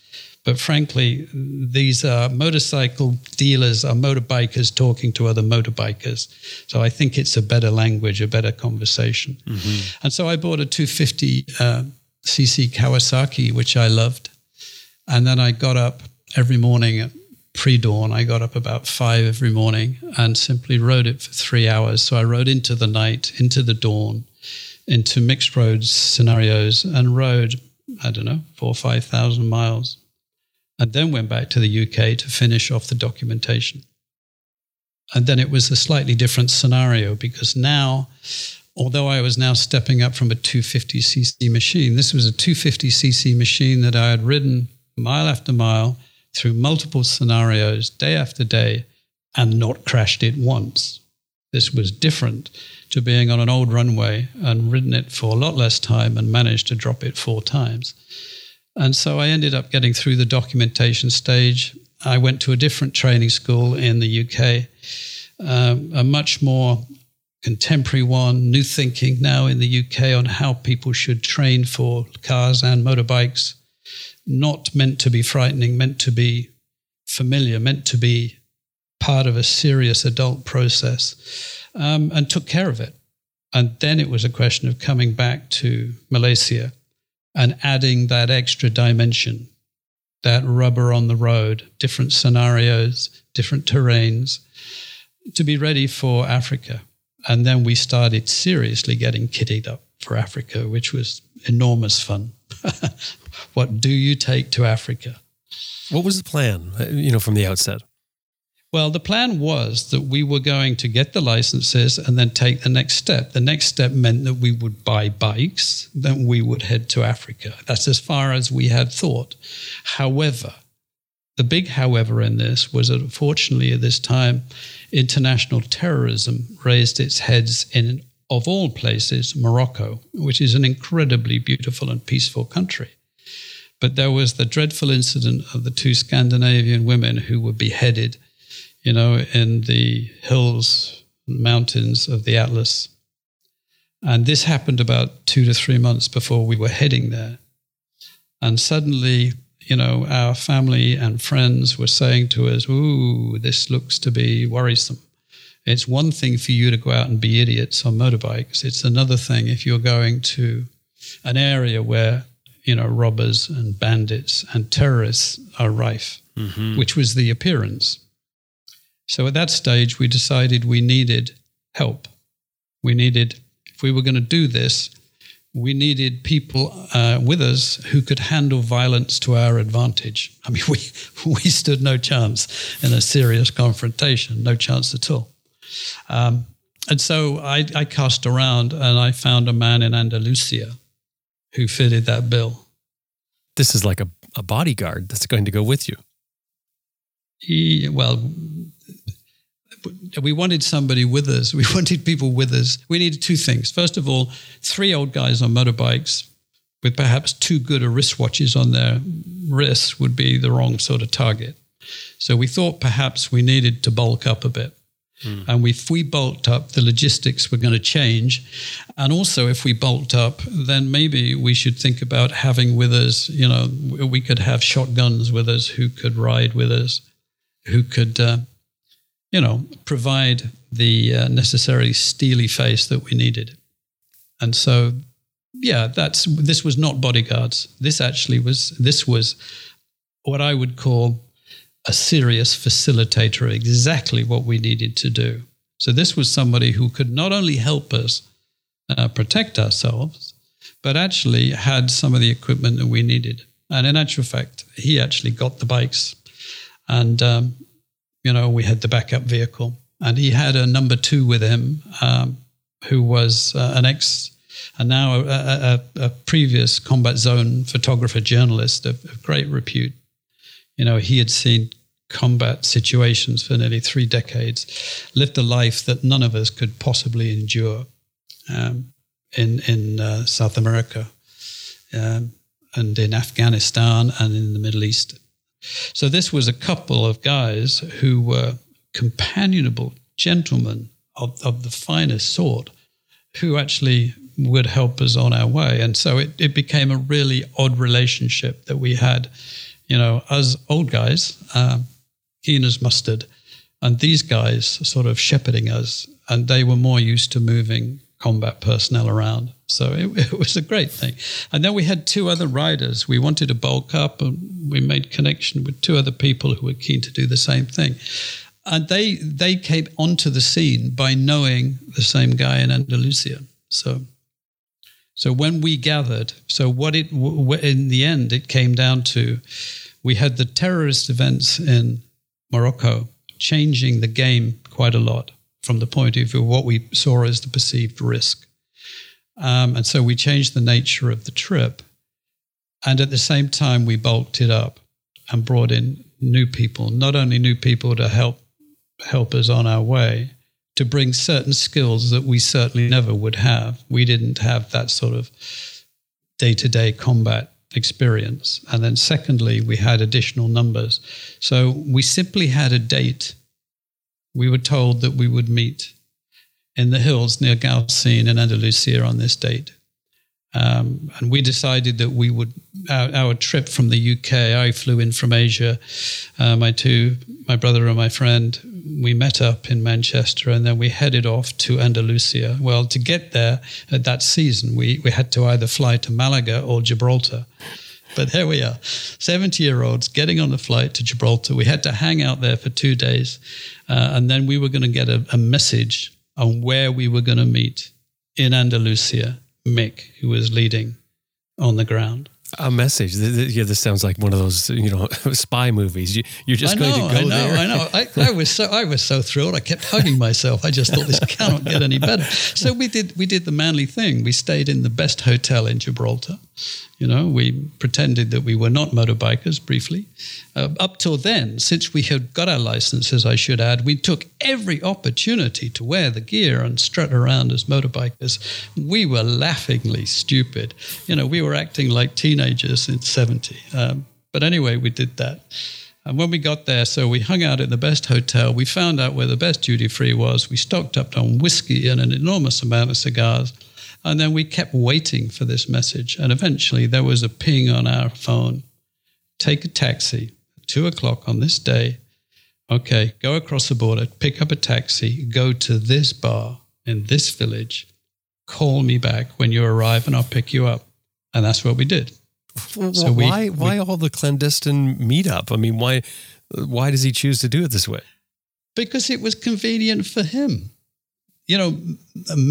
but frankly, these are motorcycle dealers are motorbikers talking to other motorbikers. So I think it's a better language, a better conversation. Mm-hmm. And so I bought a 250 uh, cc Kawasaki, which I loved. And then I got up every morning pre dawn. I got up about five every morning and simply rode it for three hours. So I rode into the night, into the dawn, into mixed roads scenarios and rode, I don't know, four or 5,000 miles. And then went back to the UK to finish off the documentation. And then it was a slightly different scenario because now, although I was now stepping up from a 250cc machine, this was a 250cc machine that I had ridden mile after mile through multiple scenarios day after day and not crashed it once. This was different to being on an old runway and ridden it for a lot less time and managed to drop it four times. And so I ended up getting through the documentation stage. I went to a different training school in the UK, um, a much more contemporary one, new thinking now in the UK on how people should train for cars and motorbikes not meant to be frightening, meant to be familiar, meant to be part of a serious adult process, um, and took care of it. And then it was a question of coming back to Malaysia and adding that extra dimension, that rubber on the road, different scenarios, different terrains, to be ready for Africa. And then we started seriously getting kitted up for Africa, which was enormous fun. what do you take to Africa? What was the plan, uh, you know, from the outset? Well, the plan was that we were going to get the licenses and then take the next step. The next step meant that we would buy bikes, then we would head to Africa. That's as far as we had thought. However, the big however in this was that unfortunately at this time, international terrorism raised its heads in, of all places, Morocco, which is an incredibly beautiful and peaceful country. But there was the dreadful incident of the two Scandinavian women who were beheaded, you know, in the hills, and mountains of the Atlas. And this happened about two to three months before we were heading there. And suddenly, you know, our family and friends were saying to us, Ooh, this looks to be worrisome. It's one thing for you to go out and be idiots on motorbikes. It's another thing if you're going to an area where you know, robbers and bandits and terrorists are rife, mm-hmm. which was the appearance. So at that stage, we decided we needed help. We needed, if we were going to do this, we needed people uh, with us who could handle violence to our advantage. I mean, we, we stood no chance in a serious confrontation, no chance at all. Um, and so I, I cast around and I found a man in Andalusia who fitted that bill. This is like a, a bodyguard that's going to go with you. He, well, we wanted somebody with us. We wanted people with us. We needed two things. First of all, three old guys on motorbikes with perhaps too good a wristwatches on their wrists would be the wrong sort of target. So we thought perhaps we needed to bulk up a bit. Mm. And if we bulked up, the logistics were going to change. And also, if we bulked up, then maybe we should think about having with us, you know, we could have shotguns with us who could ride with us, who could uh, you know, provide the uh, necessary steely face that we needed. And so, yeah, that's this was not bodyguards. This actually was this was what I would call a serious facilitator, of exactly what we needed to do. So this was somebody who could not only help us uh, protect ourselves, but actually had some of the equipment that we needed. And in actual fact, he actually got the bikes and um, you know, we had the backup vehicle, and he had a number two with him, um, who was uh, an ex, and now a, a, a, previous combat zone photographer journalist of, of great repute. You know, he had seen combat situations for nearly three decades, lived a life that none of us could possibly endure um, in in uh, South America um, and in Afghanistan and in the Middle East. So this was a couple of guys who were companionable gentlemen of, of the finest sort who actually would help us on our way. And so it, it became a really odd relationship that we had, you know, as old guys, um, keen as mustard, and these guys sort of shepherding us. And they were more used to moving combat personnel around. So it, it, was a great thing. And then we had two other riders. We wanted to bulk up and we made connection with two other people who were keen to do the same thing. And they they came onto the scene by knowing the same guy in Andalusia. So so when we gathered, so what it in the end it came down to we had the terrorist events in Morocco changing the game quite a lot from the point of view of what we saw as the perceived risk. Um, and so we changed the nature of the trip. And at the same time, we bulked it up and brought in new people, not only new people to help help us on our way, to bring certain skills that we certainly never would have. We didn't have that sort of day to day combat experience. And then, secondly, we had additional numbers. So we simply had a date we were told that we would meet in the hills near Gaucin in Andalusia on this date. Um, and we decided that we would our, our, trip from the UK. I flew in from Asia. Uh, my two, my brother and my friend, we met up in Manchester, and then we headed off to Andalusia. Well, to get there at that season, we we had to either fly to Malaga or Gibraltar. But here we are, 70 year olds getting on the flight to Gibraltar. We had to hang out there for two days. Uh, and then we were going to get a, a message on where we were going to meet in Andalusia, Mick, who was leading on the ground. A message. Yeah, this sounds like one of those, you know, spy movies. You, are just know, going to go I know, there. I know. I, I was so I was so thrilled. I kept hugging myself. I just thought this cannot get any better. So we did we did the manly thing. We stayed in the best hotel in Gibraltar. You know, we pretended that we were not motorbikers briefly. Uh, up till then, since we had got our licenses, I should add, we took every opportunity to wear the gear and strut around as motorbikers. We were laughingly stupid. You know, we were acting like teenagers in 70. Um, but anyway, we did that. And when we got there, so we hung out at the best hotel. We found out where the best duty free was. We stocked up on whiskey and an enormous amount of cigars. And then we kept waiting for this message. And eventually there was a ping on our phone take a taxi, at two o'clock on this day. Okay, go across the border, pick up a taxi, go to this bar in this village, call me back when you arrive and I'll pick you up. And that's what we did. Well, so why, we, why all the clandestine meetup? I mean, why, why does he choose to do it this way? because it was convenient for him. You know,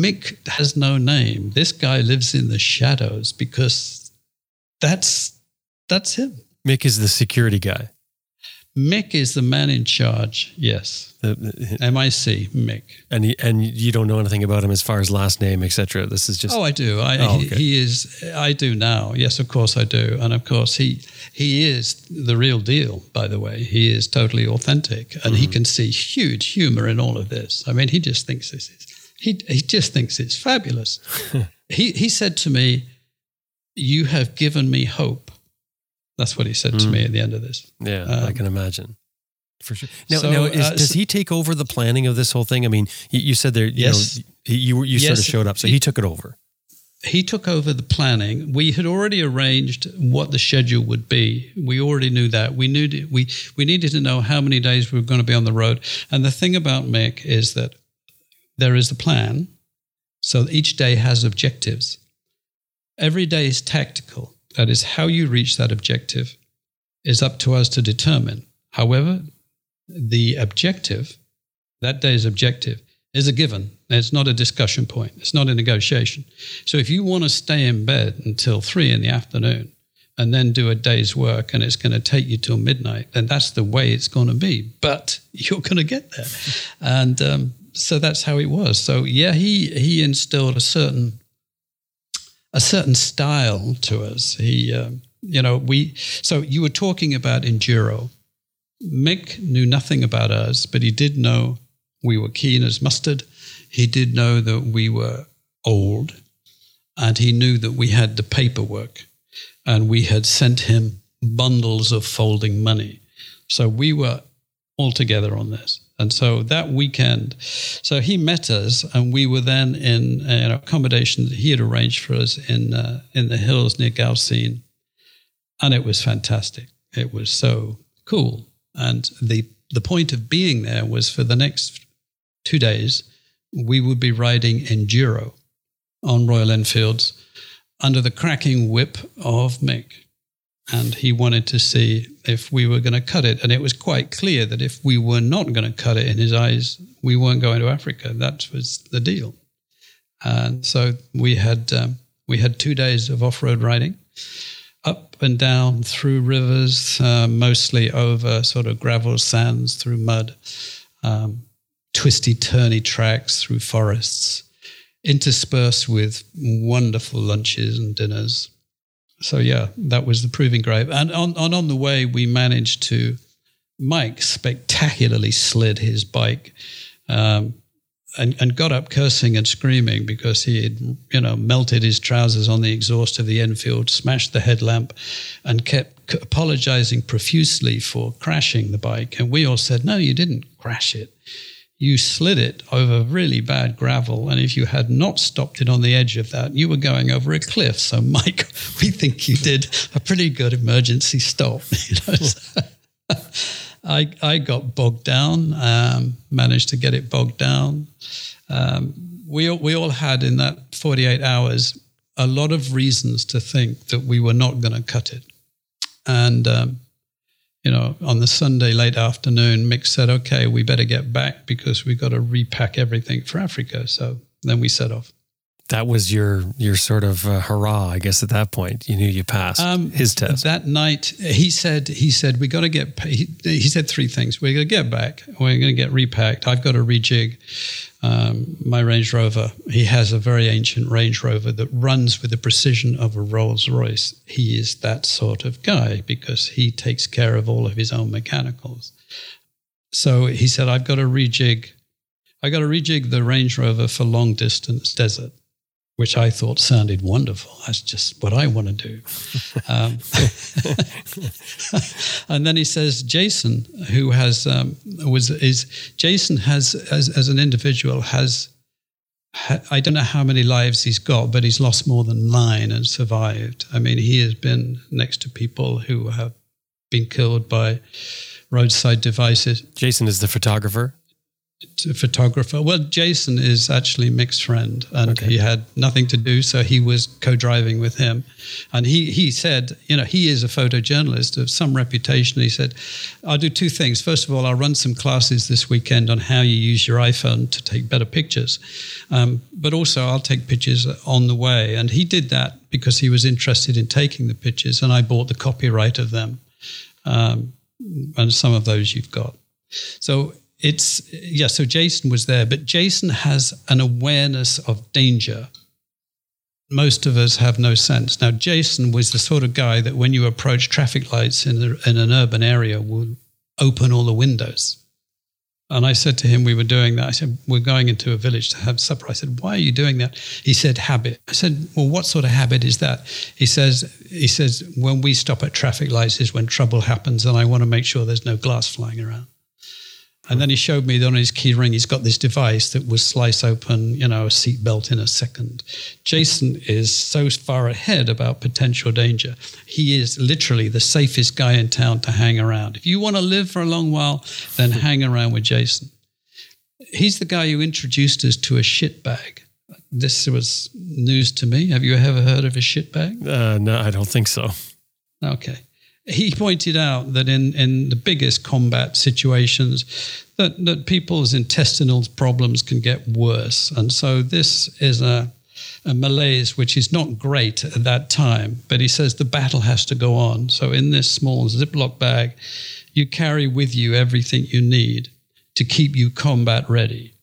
Mick has no name. This guy lives in the shadows because that's that's him. Mick is the security guy. Mick is the man in charge. Yes, The- MIC Mick. and he, and you don't know anything about him as far as last name, etc. This is just Oh, I do. I, Oh, he, he is. I do now. Yes, of course I do. And of course he he is the real deal. By the way, he is totally authentic, and Mm-hmm. he can see huge humor in all of this. I mean, he just thinks this is he he just thinks it's fabulous. he he said to me, "You have given me hope." That's what he said to Mm. me at the end of this. yeah, I Um, can imagine. For sure. Now, so, now is, uh, does he take over the planning of this whole thing? I mean, you, you said there, you Yes. know, you you, you sort of showed up, so he took it over. he took over the planning. We had already arranged what the schedule would be. We already knew that. We knew we we needed to know how many days we were going to be on the road. And the thing about Mick is that there is the plan, so each day has objectives. Every day is tactical. That is how you reach that objective is up to us to determine. However, the objective, that day's objective, is a given. It's not a discussion point. It's not a negotiation. So if you want to stay in bed until three in the afternoon and then do a day's work and it's going to take you till midnight, then that's the way it's going to be. But you're going to get there. And um, so that's how it was. So yeah, he he instilled a certain a certain style to us. He, um, you know, we. So you were talking about enduro. Mick knew nothing about us, but he did know we were keen as mustard. He did know that we were old, and he knew that we had the paperwork, and we had sent him bundles of folding money. So we were all together on this. And so that weekend, so he met us, and we were then in an accommodation that he had arranged for us in uh, in the hills near Gaucin, and it was fantastic. It was so cool, and the the point of being there was for the next two days, we would be riding enduro on Royal Enfields under the cracking whip of Mick. And he wanted to see if we were going to cut it. And it was quite clear that if we were not going to cut it in his eyes, we weren't going to Africa. That was the deal. And so we had um, we had two days of off road riding, up and down through rivers, uh, mostly over sort of gravel sands, through mud, um, twisty, turny tracks through forests, interspersed with wonderful lunches and dinners. So yeah, that was the proving ground. And on, on the way, we managed to. Mike spectacularly slid his bike. Um, and, and got up cursing and screaming because he had, you know, melted his trousers on the exhaust of the Enfield, smashed the headlamp, and kept apologizing profusely for crashing the bike. And we all said, "No, you didn't crash it. You slid it over really bad gravel, and if you had not stopped it on the edge of that, you were going over a cliff." So, Mike, we think you did a pretty good emergency stop. You know, so- I, I got bogged down, um, managed to get it bogged down. Um, we, we all had in that 48 hours a lot of reasons to think that we were not going to cut it. And, um, you know, on the Sunday late afternoon, Mick said, okay, we better get back because we've got to repack everything for Africa. So then we set off. That was your your sort of uh, hurrah, I guess. At that point, you knew you passed Um, his test. That night, he said, he said, we got to get, he, he said three things. We're going to get back. We're going to get repacked. I've got to rejig um, my Range Rover. He has a very ancient Range Rover that runs with the precision of a Rolls Royce. He is that sort of guy because he takes care of all of his own mechanicals. So he said, I've got to rejig. I got to rejig the Range Rover for long distance desert which I thought sounded wonderful. That's just what I want to do. Um, and then he says, Jason, who has um, was is Jason has as as an individual has. ha- I don't know how many lives he's got, but he's lost more than nine and survived. I mean, he has been next to people who have been killed by roadside devices. Jason is the photographer. Photographer. Well, Jason is actually Mick's friend, and okay. he had nothing to do, so he was co-driving with him. And he he said, you know, he is a photojournalist of some reputation. He said, "I'll do two things. First of all, I'll run some classes this weekend on how you use your iPhone to take better pictures, um, but also I'll take pictures on the way." And he did that because he was interested in taking the pictures, and I bought the copyright of them, um, and some of those you've got. So it's yeah so jason was there but jason has an awareness of danger. Most of us have no sense. Now jason was the sort of guy that when you approach traffic lights in, in an urban area would open all the windows. And i said to him we were doing that. I said we're going into a village to have supper. I said why are you doing that? He said habit. I said well what sort of habit is that? He says he says when we stop at traffic lights is when trouble happens and i want to make sure there's no glass flying around and then he showed me that on his key ring, he's got this device that will slice open, you know, a seatbelt in a second. Jason is so far ahead about potential danger. He is literally the safest guy in town to hang around. If you want to live for a long while, then hang around with Jason. He's the guy who introduced us to a shit bag. This was news to me. Have you ever heard of a shit bag? Uh, no, I don't think so. Okay he pointed out that in, in the biggest combat situations, that, that people's intestinal problems can get worse. And so this is a, a malaise which is not great at that time. But he says the battle has to go on. So in this small Ziploc bag, you carry with you everything you need to keep you combat ready.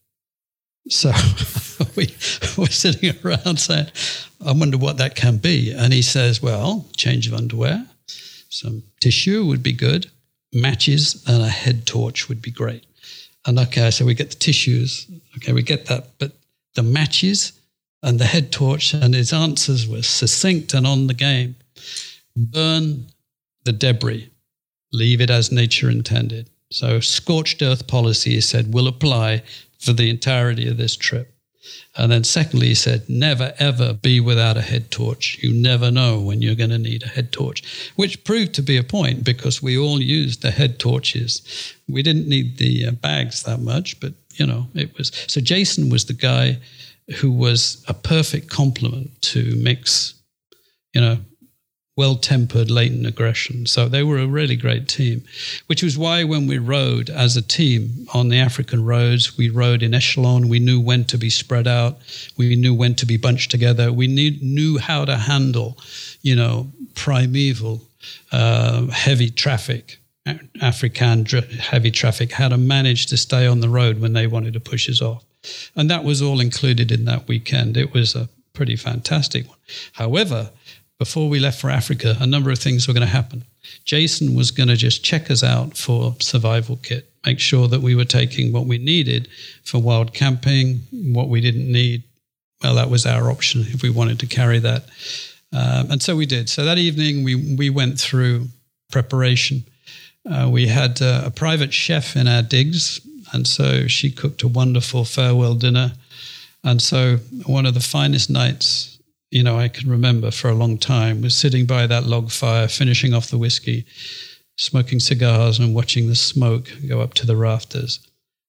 So we were sitting around saying, I wonder what that can be. And he says, Well, change of underwear, some tissue would be good, matches, and a head torch would be great. And okay, so we get the tissues. Okay, we get that. But the matches and the head torch, and his answers were succinct and on the game. Burn the debris, leave it as nature intended. So, scorched earth policy, he said, will apply for the entirety of this trip. And then, secondly, he said, never ever be without a head torch. You never know when you're going to need a head torch, which proved to be a point because we all used the head torches. We didn't need the uh, bags that much, but you know, it was. So, Jason was the guy who was a perfect complement to Mick's, you know, well tempered latent aggression. So they were a really great team, which was why when we rode as a team on the African roads, we rode in echelon. We knew when to be spread out. We knew when to be bunched together. We knew, knew how to handle, you know, primeval uh, heavy traffic. African heavy traffic, how to manage to stay on the road when they wanted to push us off. And that was all included in that weekend. It was a pretty fantastic one. However, before we left for Africa, a number of things were going to happen. Jason was going to just check us out for survival kit, make sure that we were taking what we needed for wild camping, what we didn't need. Well, that was our option if we wanted to carry that. Um, and so we did. So that evening, we, we went through preparation. Uh, we had uh, a private chef in our digs, and so she cooked a wonderful farewell dinner. And so one of the finest nights you know, I can remember for a long time was sitting by that log fire, finishing off the whiskey, smoking cigars and watching the smoke go up to the rafters.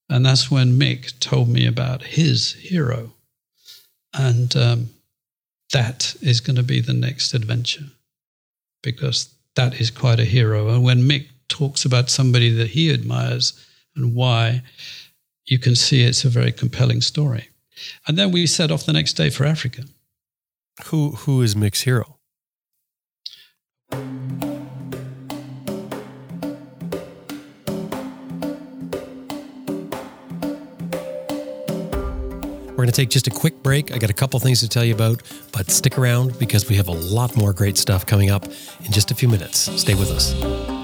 And that's when Mick told me about his hero. And um, that is going to be the next adventure because that is quite a hero. And when Mick talks about somebody that he admires and why, you can see it's a very compelling story. And then we set off the next day for Africa. Who who is Mick's hero? We're going to take just a quick break. I got a couple things to tell you about, but stick around because we have a lot more great stuff coming up in just a few minutes. Stay with us.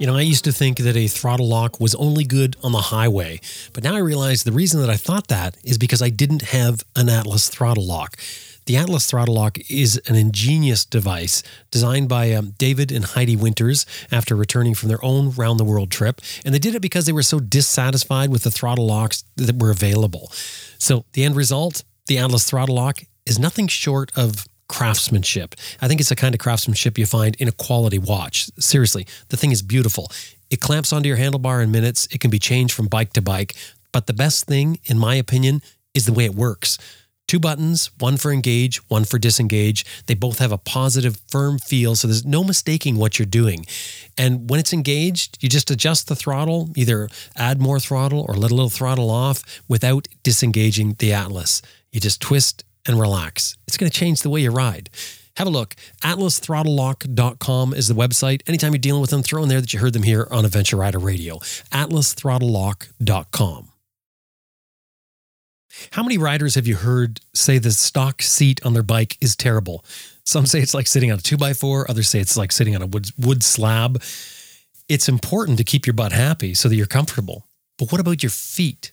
You know, I used to think that a throttle lock was only good on the highway, but now I realize the reason that I thought that is because I didn't have an Atlas throttle lock. The Atlas throttle lock is an ingenious device designed by um, David and Heidi Winters after returning from their own round the world trip. And they did it because they were so dissatisfied with the throttle locks that were available. So the end result, the Atlas throttle lock, is nothing short of craftsmanship. I think it's the kind of craftsmanship you find in a quality watch. Seriously, the thing is beautiful. It clamps onto your handlebar in minutes. It can be changed from bike to bike. But the best thing, in my opinion, is the way it works. Two buttons, one for engage, one for disengage. They both have a positive, firm feel, so there's no mistaking what you're doing. And when it's engaged, you just adjust the throttle, either add more throttle or let a little throttle off without disengaging the Atlas. You just twist and relax. It's going to change the way you ride. Have a look. AtlasThrottleLock.com is the website. Anytime you're dealing with them, throw in there that you heard them here on Adventure Rider Radio. AtlasThrottleLock.com. How many riders have you heard say the stock seat on their bike is terrible? Some say it's like sitting on a two by four, others say it's like sitting on a wood, wood slab. It's important to keep your butt happy so that you're comfortable. But what about your feet?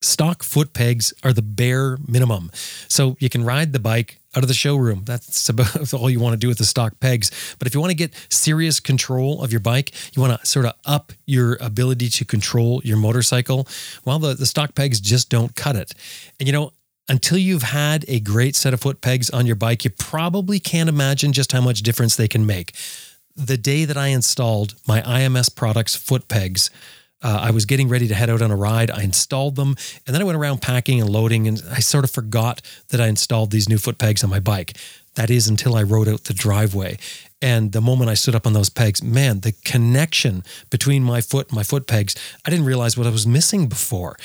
Stock foot pegs are the bare minimum. So you can ride the bike out of the showroom. That's about all you want to do with the stock pegs. But if you want to get serious control of your bike, you want to sort of up your ability to control your motorcycle, well, the, the stock pegs just don't cut it. And you know, until you've had a great set of foot pegs on your bike, you probably can't imagine just how much difference they can make. The day that I installed my IMS products foot pegs, uh, I was getting ready to head out on a ride. I installed them and then I went around packing and loading, and I sort of forgot that I installed these new foot pegs on my bike. That is until I rode out the driveway. And the moment I stood up on those pegs, man, the connection between my foot and my foot pegs, I didn't realize what I was missing before.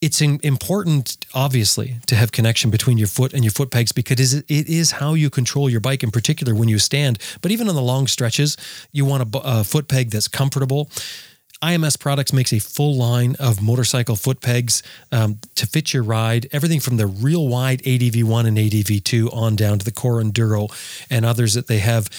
It's important, obviously, to have connection between your foot and your foot pegs because it is how you control your bike, in particular when you stand. But even on the long stretches, you want a, a foot peg that's comfortable. IMS Products makes a full line of motorcycle foot pegs um, to fit your ride. Everything from the real wide ADV1 and ADV2 on down to the Core Enduro and others that they have.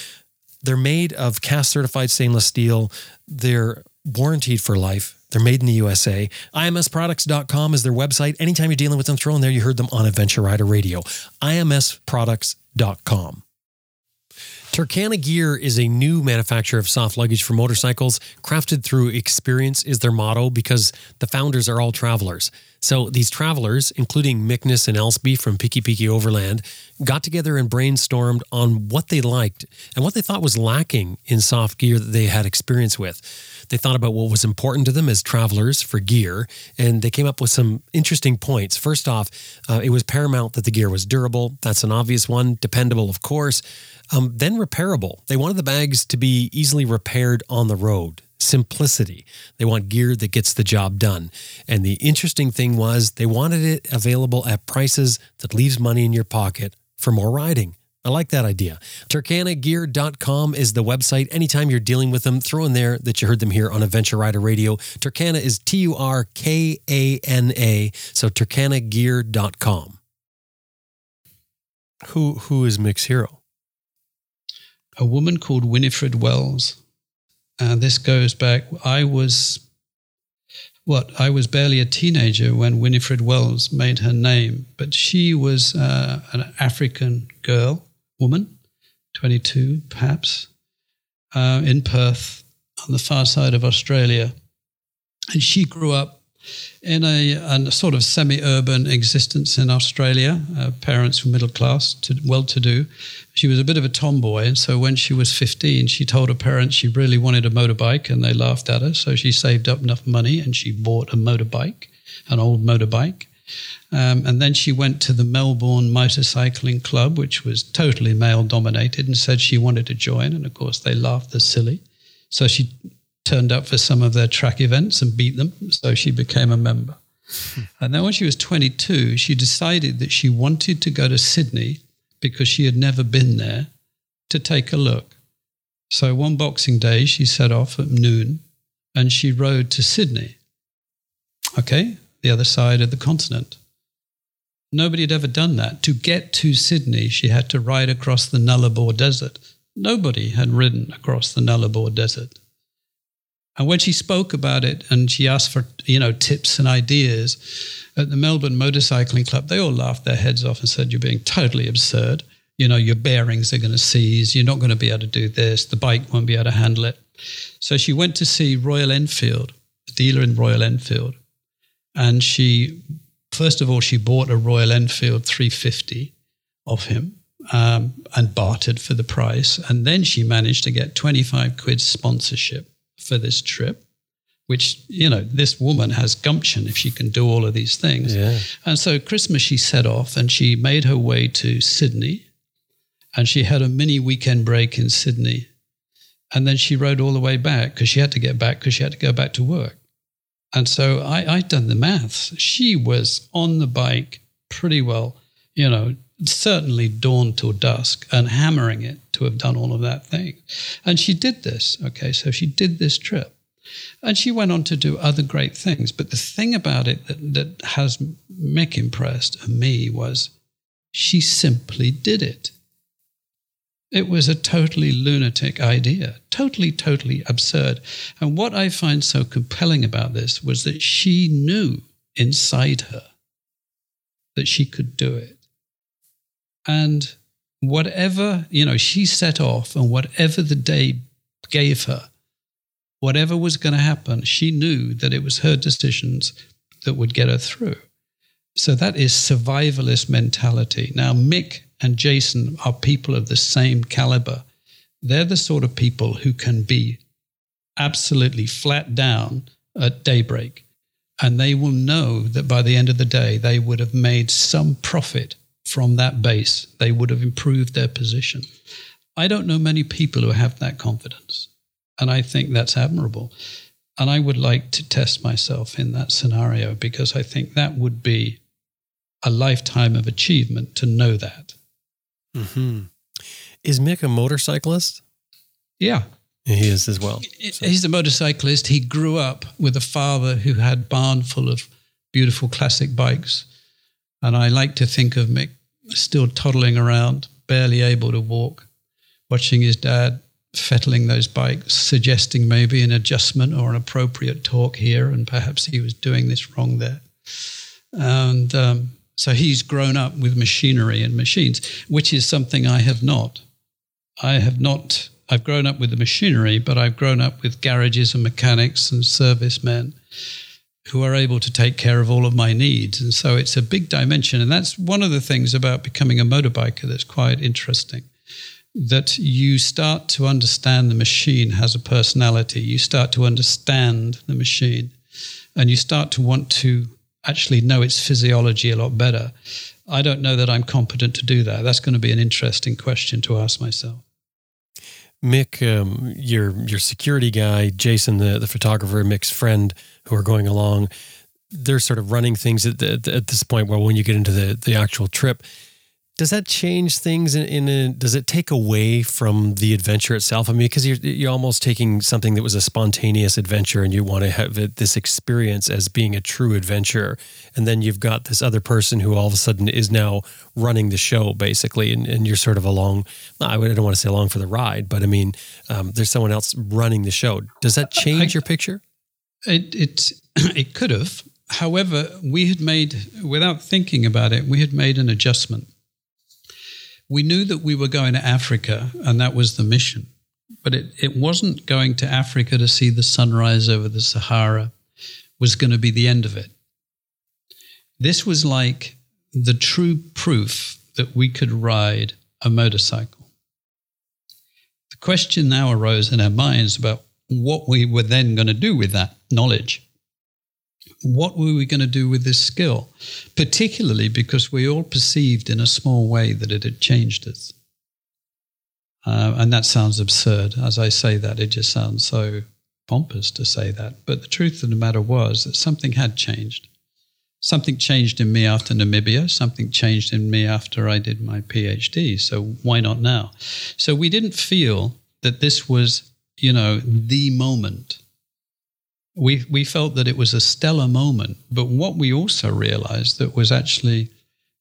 They're made of cast certified stainless steel. They're warranted for life. They're made in the USA. IMSproducts.com is their website. Anytime you're dealing with them, throw in there. You heard them on Adventure Rider Radio. IMSproducts.com. Turkana Gear is a new manufacturer of soft luggage for motorcycles. Crafted through experience is their motto because the founders are all travelers. So these travelers, including Mickness and Elsby from Piki Piki Overland, got together and brainstormed on what they liked and what they thought was lacking in soft gear that they had experience with. They thought about what was important to them as travelers for gear, and they came up with some interesting points. First off, uh, it was paramount that the gear was durable. That's an obvious one. Dependable, of course. Um, then repairable. They wanted the bags to be easily repaired on the road. Simplicity. They want gear that gets the job done. And the interesting thing was they wanted it available at prices that leaves money in your pocket for more riding. I like that idea. TurkanaGear.com is the website. Anytime you're dealing with them, throw in there that you heard them here on Adventure Rider Radio. Turkana is T U R K A N A. So TurkanaGear.com. Who who is Mick's hero? A woman called Winifred Wells. And this goes back, I was, what, I was barely a teenager when Winifred Wells made her name, but she was uh, an African girl, woman, 22 perhaps, uh, in Perth on the far side of Australia. And she grew up in a, a sort of semi-urban existence in Australia. Uh, parents were middle class, to, well-to-do. She was a bit of a tomboy, and so when she was 15, she told her parents she really wanted a motorbike, and they laughed at her. So she saved up enough money and she bought a motorbike, an old motorbike. Um, and then she went to the Melbourne Motorcycling Club, which was totally male dominated, and said she wanted to join. And of course, they laughed as silly. So she turned up for some of their track events and beat them. So she became a member. Hmm. And then when she was 22, she decided that she wanted to go to Sydney because she had never been there to take a look. So one Boxing Day, she set off at noon and she rode to Sydney. Okay, the other side of the continent. Nobody had ever done that. To get to Sydney, she had to ride across the Nullarbor Desert. Nobody had ridden across the Nullarbor Desert. And when she spoke about it and she asked for, you know, tips and ideas at the Melbourne Motorcycling Club, they all laughed their heads off and said, You're being totally absurd. You know, your bearings are going to seize. You're not going to be able to do this. The bike won't be able to handle it. So she went to see Royal Enfield, the dealer in Royal Enfield. And she, first of all, she bought a Royal Enfield 350 of him um, and bartered for the price. And then she managed to get 25 quid sponsorship for this trip which you know this woman has gumption if she can do all of these things. Yeah. and so christmas she set off and she made her way to sydney and she had a mini weekend break in sydney. And then she rode all the way back because she had to get back because she had to go back to work. And so I, i'd done the maths. She was on the bike pretty well you know certainly dawn till dusk and hammering it to have done all of that thing and she did this okay so she did this trip and she went on to do other great things. But the thing about it that, that has Mick impressed and me was she simply did it. It was a totally lunatic idea, totally, totally absurd. And what I find so compelling about this was that she knew inside her that she could do it. And whatever, you know, she set off and whatever the day gave her, whatever was going to happen, she knew that it was her decisions that would get her through. So that is survivalist mentality. Now, Mick and Jason are people of the same caliber. They're the sort of people who can be absolutely flat down at daybreak. And they will know that by the end of the day, they would have made some profit from that base. They would have improved their position. I don't know many people who have that confidence. And I think that's admirable. And I would like to test myself in that scenario because I think that would be a lifetime of achievement to know that. Mm-hmm. Is Mick a motorcyclist? Yeah. He is as well. He's a motorcyclist. He grew up with a father who had barn full of beautiful classic bikes. And I like to think of Mick still toddling around, barely able to walk, watching his dad fettling those bikes, suggesting maybe an adjustment or an appropriate torque here, and perhaps he was doing this wrong there. And um, so he's grown up with machinery and machines, which is something I have not. I have not. I've grown up with the machinery, but I've grown up with garages and mechanics and servicemen who are able to take care of all of my needs. And so it's a big dimension. And that's one of the things about becoming a motorbiker that's quite interesting that you start to understand the machine has a personality. You start to understand the machine and you start to want to actually know its physiology a lot better. I don't know that I'm competent to do that. That's going to be an interesting question to ask myself. Mick, um, your your security guy, Jason, the the photographer, Mick's friend, who are going along, they're sort of running things at, the, at this point. Where when you get into the the actual trip, does that change things in, in a, does it take away from the adventure itself? I mean because you're, you're almost taking something that was a spontaneous adventure and you want to have it, this experience as being a true adventure. And then you've got this other person who all of a sudden is now running the show basically and, and you're sort of along i don't want to say along for the ride but i mean um, there's someone else running the show. Does that change I- your picture It it it could have. However, we had made without thinking about it, we had made an adjustment. We knew that we were going to Africa and that was the mission. But it, it wasn't going to Africa to see the sunrise over the Sahara was going to be the end of it. This was like the true proof that we could ride a motorcycle. The question now arose in our minds about what we were then going to do with that knowledge. What were we going to do with this skill? Particularly because we all perceived in a small way that it had changed us. Uh, and that sounds absurd. As I say that, it just sounds so pompous to say that. But the truth of the matter was that something had changed. Something changed in me after Namibia. Something changed in me after I did my PhD. So why not now? So we didn't feel that this was, you know, the moment. We we felt that it was a stellar moment. But what we also realized that was actually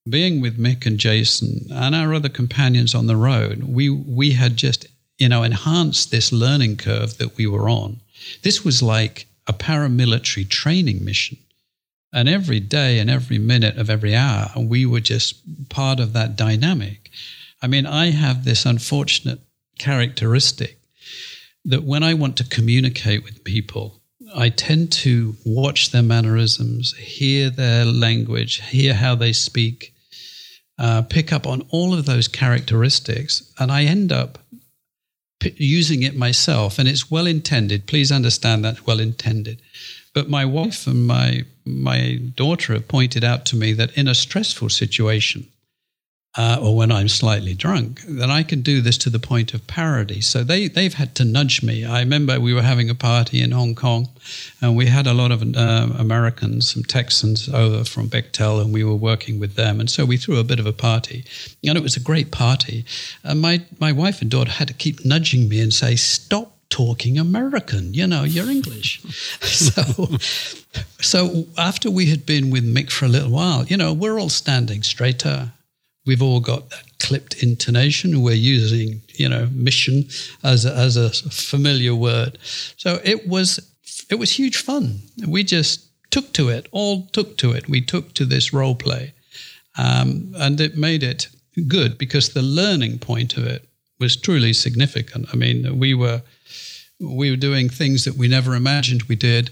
being with Mick and Jason and our other companions on the road, we we had just you know enhanced this learning curve that we were on This was like a paramilitary training mission. And every day and every minute of every hour, we were just part of that dynamic. I mean, I have this unfortunate characteristic that when I want to communicate with people, I tend to watch their mannerisms, hear their language, hear how they speak, uh, pick up on all of those characteristics, and I end up p- using it myself. And it's well intended. Please understand that's well intended. But my wife and my my daughter have pointed out to me that in a stressful situation, uh, or when I'm slightly drunk, then I can do this to the point of parody. So they, they've had to nudge me. I remember we were having a party in Hong Kong, and we had a lot of uh, Americans, some Texans over from Bechtel, and we were working with them. And so we threw a bit of a party, and it was a great party. And my, my wife and daughter had to keep nudging me and say, Stop talking American. You know, you're English. so, so after we had been with Mick for a little while, you know, we're all standing straighter we've all got that clipped intonation. We're using, you know, mission as a, as a familiar word. So it was it was huge fun. We just took to it, all took to it. We took to this role play, um, and it made it good because the learning point of it was truly significant. I mean, we were we were doing things that we never imagined we did.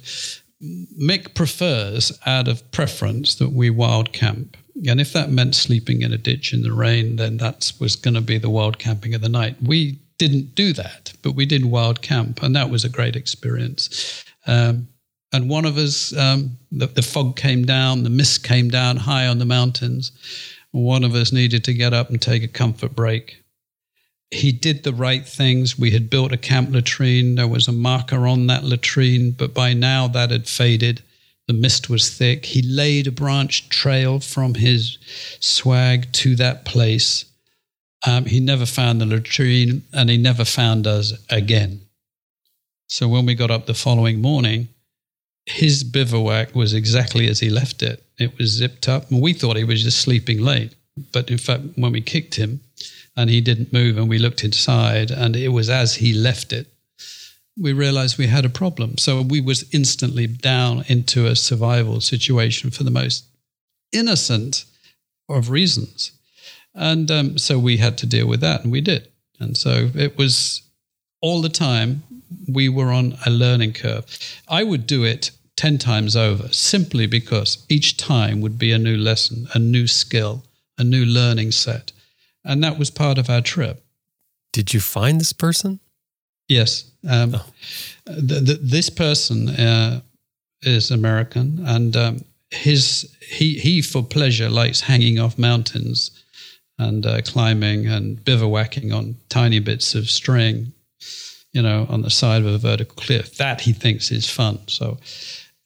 Mick prefers, out of preference, that we wild camp. And if that meant sleeping in a ditch in the rain, then that was going to be the wild camping of the night. We didn't do that, but we did wild camp, and that was a great experience. Um, and one of us, um, the, the, fog came down, the mist came down high on the mountains. One of us needed to get up and take a comfort break. He did the right things. We had built a camp latrine. There was a marker on that latrine, but by now that had faded. The mist was thick. He laid a branch trail from his swag to that place. Um, he never found the latrine and he never found us again. So when we got up the following morning, his bivouac was exactly as he left it. It was zipped up, and we thought he was just sleeping late. But in fact, when we kicked him and he didn't move, and we looked inside, and it was as he left it, we realized we had a problem. So we was instantly down into a survival situation for the most innocent of reasons. And um, so we had to deal with that, and we did. And so it was all the time we were on a learning curve. I would do it 10 times over simply because each time would be a new lesson, a new skill, a new learning set. And that was part of our trip. Did you find this person? Yes. Um, oh. the, the, this person uh, is American, and um, his he he for pleasure likes hanging off mountains and uh, climbing and bivouacking on tiny bits of string, you know, on the side of a vertical cliff. That he thinks is fun. So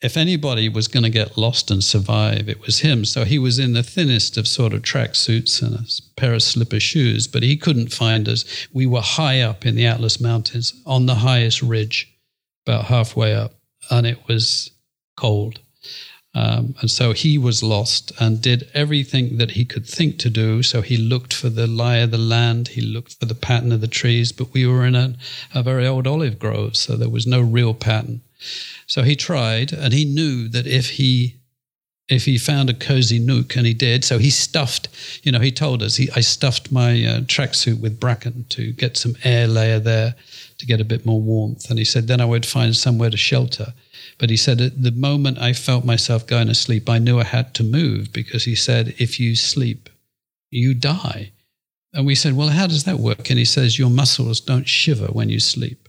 if anybody was going to get lost and survive, it was him. So he was in the thinnest of sort of tracksuits and a pair of slipper shoes, but he couldn't find us. We were high up in the Atlas Mountains on the highest ridge, about halfway up, and it was cold. Um, and so he was lost and did everything that he could think to do. So he looked for the lie of the land, he looked for the pattern of the trees, but we were in a, a very old olive grove, so there was no real pattern. So he tried, and he knew that if he if he found a cozy nook, and he did, so he stuffed. You know, he told us he I stuffed my uh, tracksuit with bracken to get some air layer there to get a bit more warmth, and he said then I would find somewhere to shelter. But he said at the moment I felt myself going to sleep, I knew I had to move because he said if you sleep, you die. And we said, well, how does that work? And he says your muscles don't shiver when you sleep.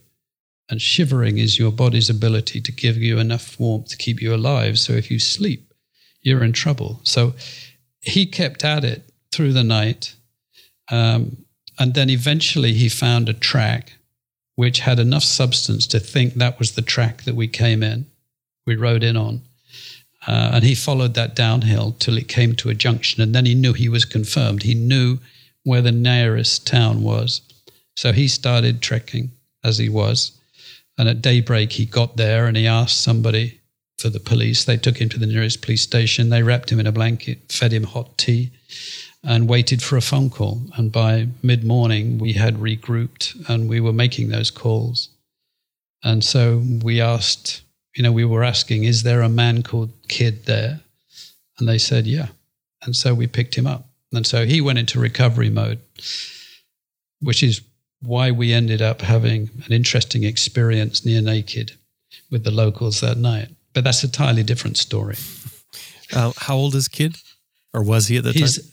And shivering is your body's ability to give you enough warmth to keep you alive. So if you sleep, you're in trouble. So he kept at it through the night. Um, and then eventually he found a track which had enough substance to think that was the track that we came in, we rode in on. Uh, and he followed that downhill till it came to a junction. And then he knew he was confirmed. He knew where the nearest town was. So he started trekking as he was. And at daybreak, he got there and he asked somebody for the police. They took him to the nearest police station. They wrapped him in a blanket, fed him hot tea, and waited for a phone call. And by mid morning, we had regrouped and we were making those calls. And so we asked, you know, we were asking, is there a man called Kid there? And they said, yeah. And so we picked him up. And so he went into recovery mode, which is why we ended up having an interesting experience near naked with the locals that night. But that's a entirely different story. Uh, how old is Kid? Or was he at the he's, time?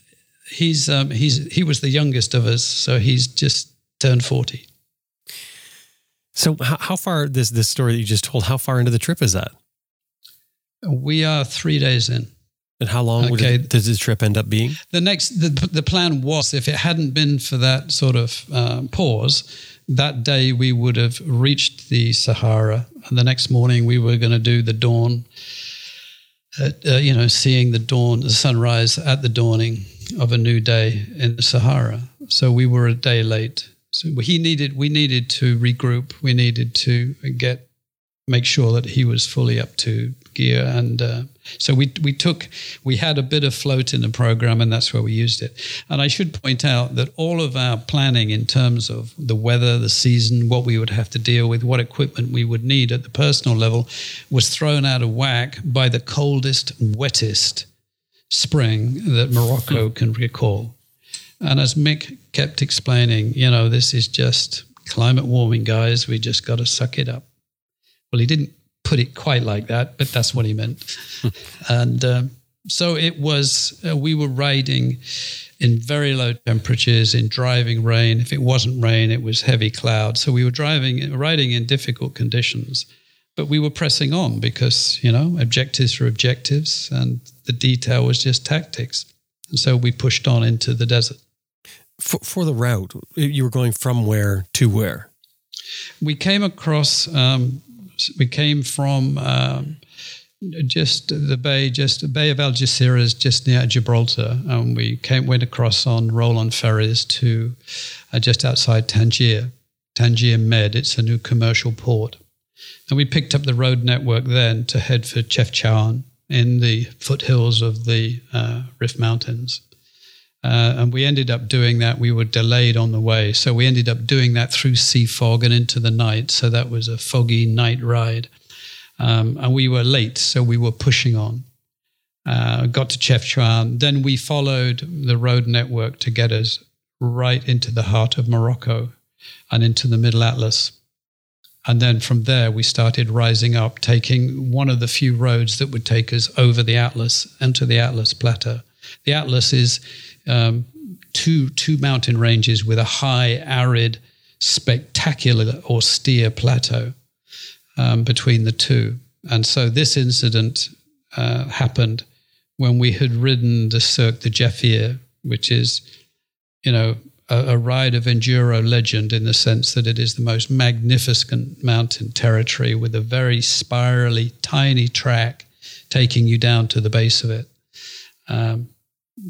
He's, um, he's, he was the youngest of us. So he's just turned 40. So how, how far this, this story that you just told, how far into the trip is that? We are three days in. And how long okay. did, did the trip end up being? The next, the, the plan was if it hadn't been for that sort of um, pause, that day we would have reached the Sahara, and the next morning we were going to do the dawn. At, uh, you know, seeing the dawn, the sunrise at the dawning of a new day in the Sahara. So we were a day late. So he needed, we needed to regroup. We needed to get, make sure that he was fully up to gear. And uh, so we, we took, we had a bit of float in the program and that's where we used it. And I should point out that all of our planning in terms of the weather, the season, what we would have to deal with, what equipment we would need at the personal level was thrown out of whack by the coldest, wettest spring that Morocco can recall. And as Mick kept explaining, you know, this is just climate warming, guys. We just got to suck it up. Well, he didn't put it quite like that, but that's what he meant. and um, so it was, uh, we were riding in very low temperatures, in driving rain. If it wasn't rain, it was heavy cloud. So we were driving, riding in difficult conditions, but we were pressing on because, you know, objectives are objectives and the detail was just tactics. And so we pushed on into the desert. For, for the route, you were going from where to where? We came across um, we came from um, just the bay, just the Bay of Algeciras, just near Gibraltar, and we came went across on roll-on ferries to uh, just outside Tangier, Tangier Med. It's a new commercial port, and we picked up the road network then to head for Chefchaouen in the foothills of the uh, Rif Mountains. Uh, and we ended up doing that. We were delayed on the way. So we ended up doing that through sea fog and into the night. So that was a foggy night ride. Um, and we were late. So we were pushing on. Uh, got to Chefchaouen. Then we followed the road network to get us right into the heart of Morocco and into the Middle Atlas. And then from there, we started rising up, taking one of the few roads that would take us over the Atlas into the Atlas Plateau. The Atlas is um, two two mountain ranges with a high, arid, spectacular, austere plateau um, between the two. And so this incident uh, happened when we had ridden the Cirque de Jaffar, which is, you know, a, a, ride of enduro legend in the sense that it is the most magnificent mountain territory with a very spirally, tiny track taking you down to the base of it. Um,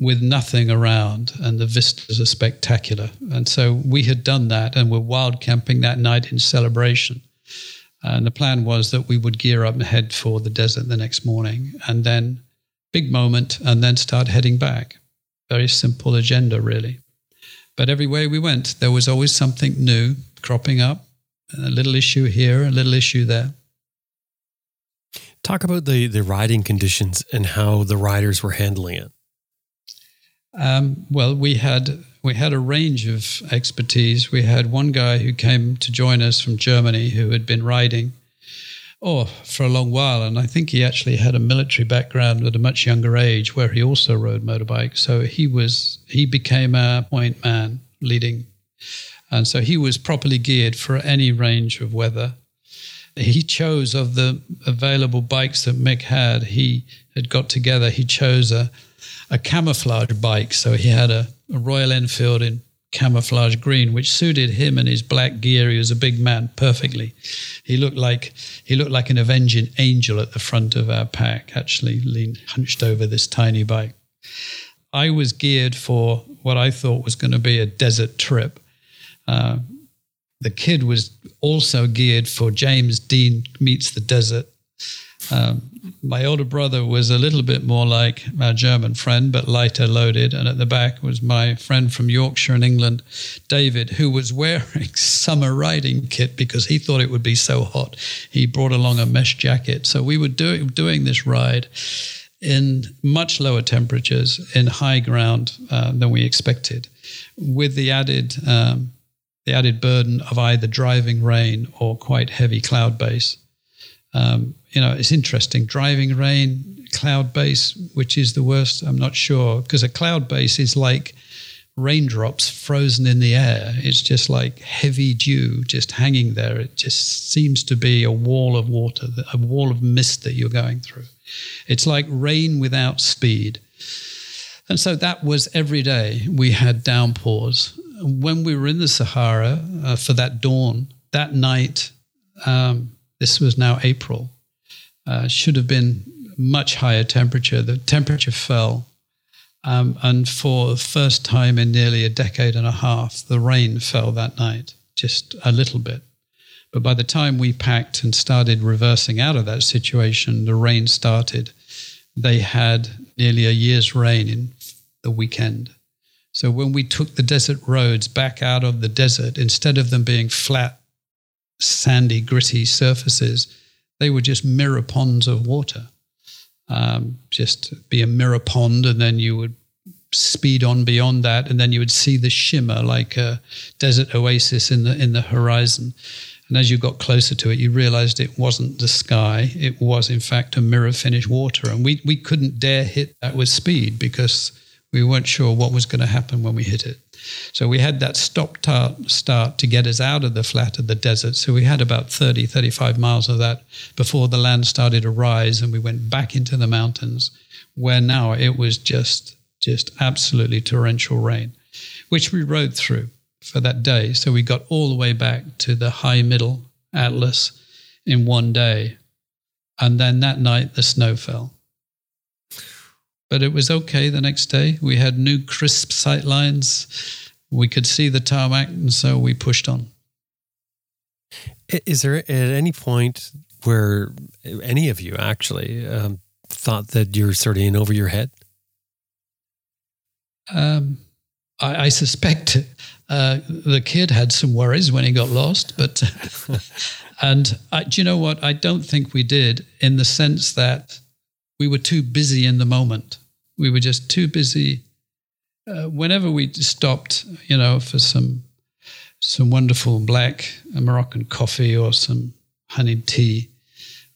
with nothing around, and the vistas are spectacular. And so we had done that and were wild camping that night in celebration. And the plan was that we would gear up and head for the desert the next morning, and then big moment, and then start heading back. Very simple agenda, really. But everywhere we went, there was always something new cropping up, a little issue here, a little issue there. Talk about the, the riding conditions and how the riders were handling it. Um, well, we had we had a range of expertise. We had one guy who came to join us from Germany who had been riding, oh, for a long while, and I think he actually had a military background at a much younger age, where he also rode motorbike. So he was he became a point man leading, and so he was properly geared for any range of weather. He chose of the available bikes that Mick had. He had got together. He chose a a camouflage bike. So he had a, a Royal Enfield in camouflage green, which suited him and his black gear. He was a big man perfectly. He looked like he looked like an avenging angel at the front of our pack, actually leaned hunched over this tiny bike. I was geared for what I thought was going to be a desert trip. Uh, the kid was also geared for James Dean meets the desert. Um, my older brother was a little bit more like my German friend, but lighter loaded. And at the back was my friend from Yorkshire in England, David, who was wearing summer riding kit because he thought it would be so hot. He brought along a mesh jacket. So we were do- doing this ride in much lower temperatures in high ground uh, than we expected, with the added um, the added burden of either driving rain or quite heavy cloud base. Um, you know, it's interesting. Driving rain, cloud base, which is the worst? I'm not sure because a cloud base is like raindrops frozen in the air. It's just like heavy dew just hanging there. It just seems to be a wall of water, a wall of mist that you're going through. It's like rain without speed. And so that was every day we had downpours. When we were in the Sahara uh, for that dawn, that night, um, this was now April, uh, should have been much higher temperature. The temperature fell. Um, and for the first time in nearly a decade and a half, the rain fell that night, just a little bit. But by the time we packed and started reversing out of that situation, the rain started. They had nearly a year's rain in the weekend. So when we took the desert roads back out of the desert, instead of them being flat, sandy, gritty surfaces, they were just mirror ponds of water. Um, just be a mirror pond, and then you would speed on beyond that, and then you would see the shimmer like a desert oasis in the in the horizon. And as you got closer to it, you realized it wasn't the sky; it was in fact a mirror finished water, and we we couldn't dare hit that with speed because we weren't sure what was going to happen when we hit it. So we had that stop start to get us out of the flat of the desert. So we had about 30, 35 miles of that before the land started to rise and we went back into the mountains where now it was just, just absolutely torrential rain, which we rode through for that day. So we got all the way back to the high middle Atlas in one day. And then that night the snow fell. But it was okay the next day. We had new crisp sight lines. We could see the tarmac, and so we pushed on. Is there at any point where any of you actually um, thought that you're sort of in over your head? Um, I, I, suspect uh, the kid had some worries when he got lost, but and I, do you know what? I don't think we did in the sense that we were too busy in the moment. We were just too busy. Uh, whenever we stopped, you know, for some some wonderful black Moroccan coffee or some honeyed tea,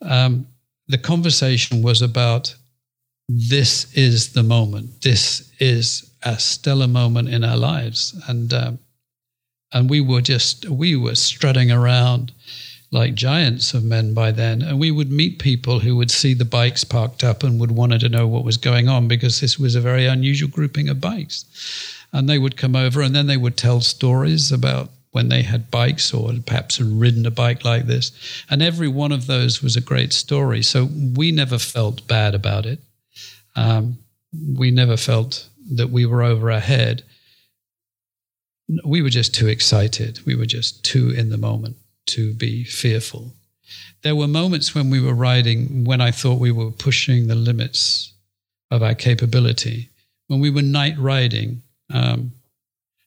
um, the conversation was about this is the moment. This is a stellar moment in our lives, and um, and we were just we were strutting around like giants of men by then. And we would meet people who would see the bikes parked up and would want to know what was going on because this was a very unusual grouping of bikes. And they would come over and then they would tell stories about when they had bikes or perhaps had ridden a bike like this. And every one of those was a great story. So we never felt bad about it. Um, we never felt that we were over our head. We were just too excited. We were just too in the moment to be fearful. There were moments when we were riding when I thought we were pushing the limits of our capability. When we were night riding, um,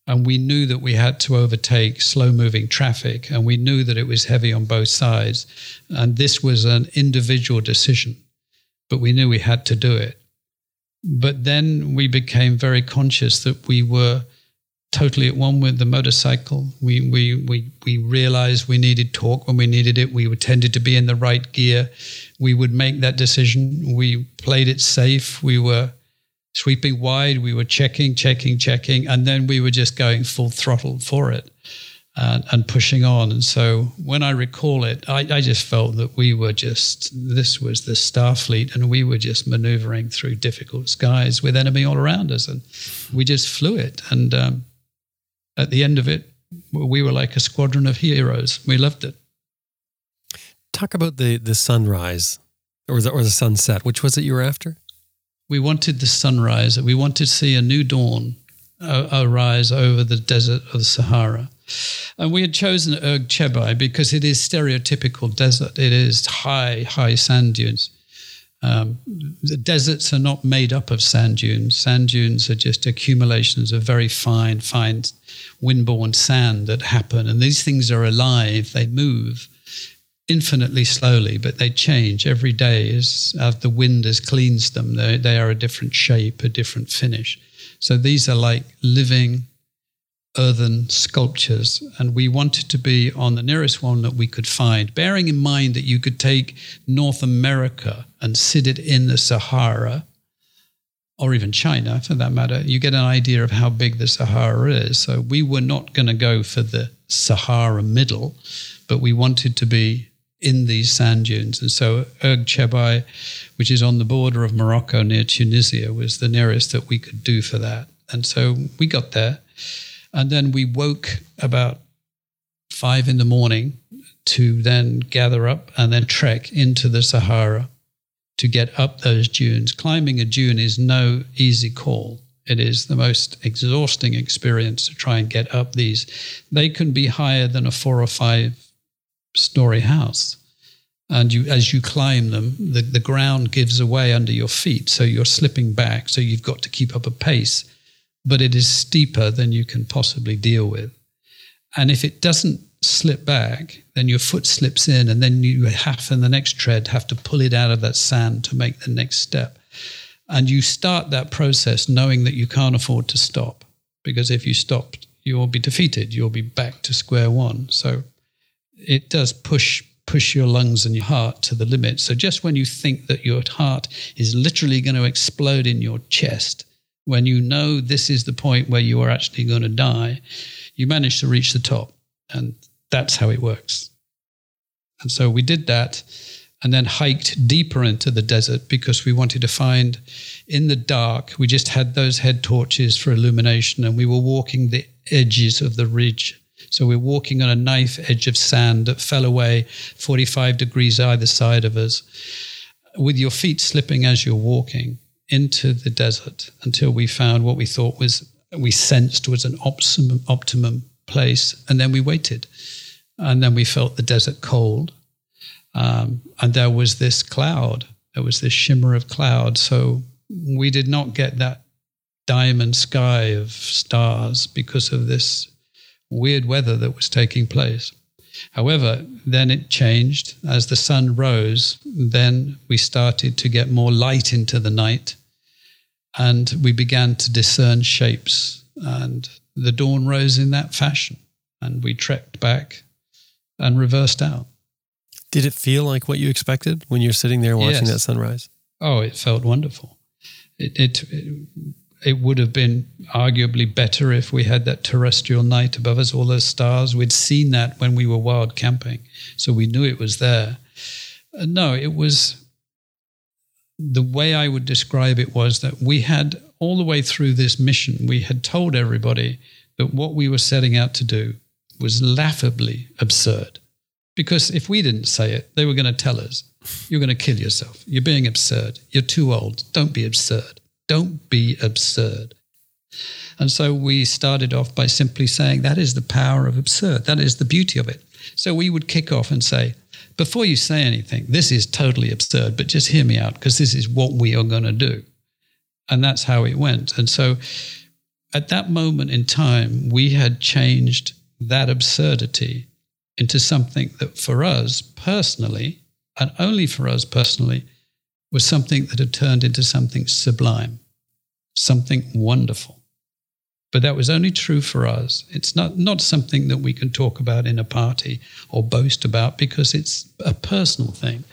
and we knew that we had to overtake slow moving traffic, and we knew that it was heavy on both sides. And this was an individual decision, but we knew we had to do it. But then we became very conscious that we were totally at one with the motorcycle. We we we we realized we needed torque when we needed it. We were tended to be in the right gear. We would make that decision. We played it safe. We were sweeping wide. We were checking, checking, checking, and then we were just going full throttle for it. And, and pushing on. And so when I recall it, I, I just felt that we were just, this was the Starfleet, and we were just maneuvering through difficult skies with enemy all around us. And we just flew it. And um, at the end of it, we were like a squadron of heroes. We loved it. Talk about the the sunrise or the or the sunset. Which was it you were after? We wanted the sunrise. We wanted to see a new dawn arise over the desert of the Sahara. And we had chosen Erg Chebbi because it is stereotypical desert. It is high, high sand dunes. Um, the deserts are not made up of sand dunes. Sand dunes are just accumulations of very fine, fine windborne sand that happen. And these things are alive, they move infinitely slowly, but they change every day as, as the wind has cleans them. They, they are a different shape, a different finish. So these are like living earthen sculptures, and we wanted to be on the nearest one that we could find, bearing in mind that you could take North America and sit it in the Sahara, or even China for that matter. You get an idea of how big the Sahara is. So we were not going to go for the Sahara middle, but we wanted to be in these sand dunes. And so Erg Chebbi, which is on the border of Morocco near Tunisia, was the nearest that we could do for that. And so we got there. And then we woke about five in the morning to then gather up and then trek into the Sahara to get up those dunes. Climbing a dune is no easy call. It is the most exhausting experience to try and get up these. They can be higher than a four or five story house. And you, as you climb them, the, the ground gives away under your feet. So you're slipping back. So you've got to keep up a pace but it is steeper than you can possibly deal with. And if it doesn't slip back, then your foot slips in, and then you have, in the next tread, have to pull it out of that sand to make the next step. And you start that process knowing that you can't afford to stop, because if you stop, you will be defeated. You'll be back to square one. So it does push push your lungs and your heart to the limit. So just when you think that your heart is literally going to explode in your chest, when you know this is the point where you are actually going to die, you manage to reach the top. And that's how it works. And so we did that and then hiked deeper into the desert because we wanted to find in the dark, we just had those head torches for illumination and we were walking the edges of the ridge. So we're walking on a knife edge of sand that fell away 45 degrees either side of us, with your feet slipping as you're walking into the desert until we found what we thought was, we sensed was an optimum, optimum place. And then we waited. And then we felt the desert cold. Um, and there was this cloud, there was this shimmer of cloud. So we did not get that diamond sky of stars because of this weird weather that was taking place. However, then it changed. As the sun rose, then we started to get more light into the night and we began to discern shapes. And the dawn rose in that fashion, and we trekked back and reversed out. Did it feel like what you expected when you're sitting there watching Yes. that sunrise? Oh, it felt wonderful. It, it, it, it would have been arguably better if we had that terrestrial night above us, all those stars. We'd seen that when we were wild camping, so we knew it was there. Uh, no, it was the way I would describe it was that we had all the way through this mission, we had told everybody that what we were setting out to do was laughably absurd. Because if we didn't say it, they were going to tell us, you're going to kill yourself. You're being absurd. You're too old. Don't be absurd. Don't be absurd. And so we started off by simply saying that is the power of absurd. That is the beauty of it. So we would kick off and say, before you say anything, this is totally absurd, but just hear me out because this is what we are going to do. And that's how it went. And so at that moment in time, we had changed that absurdity into something that for us personally, and only for us personally, was something that had turned into something sublime, something wonderful. But that was only true for us. It's not, not something that we can talk about in a party or boast about because it's a personal thing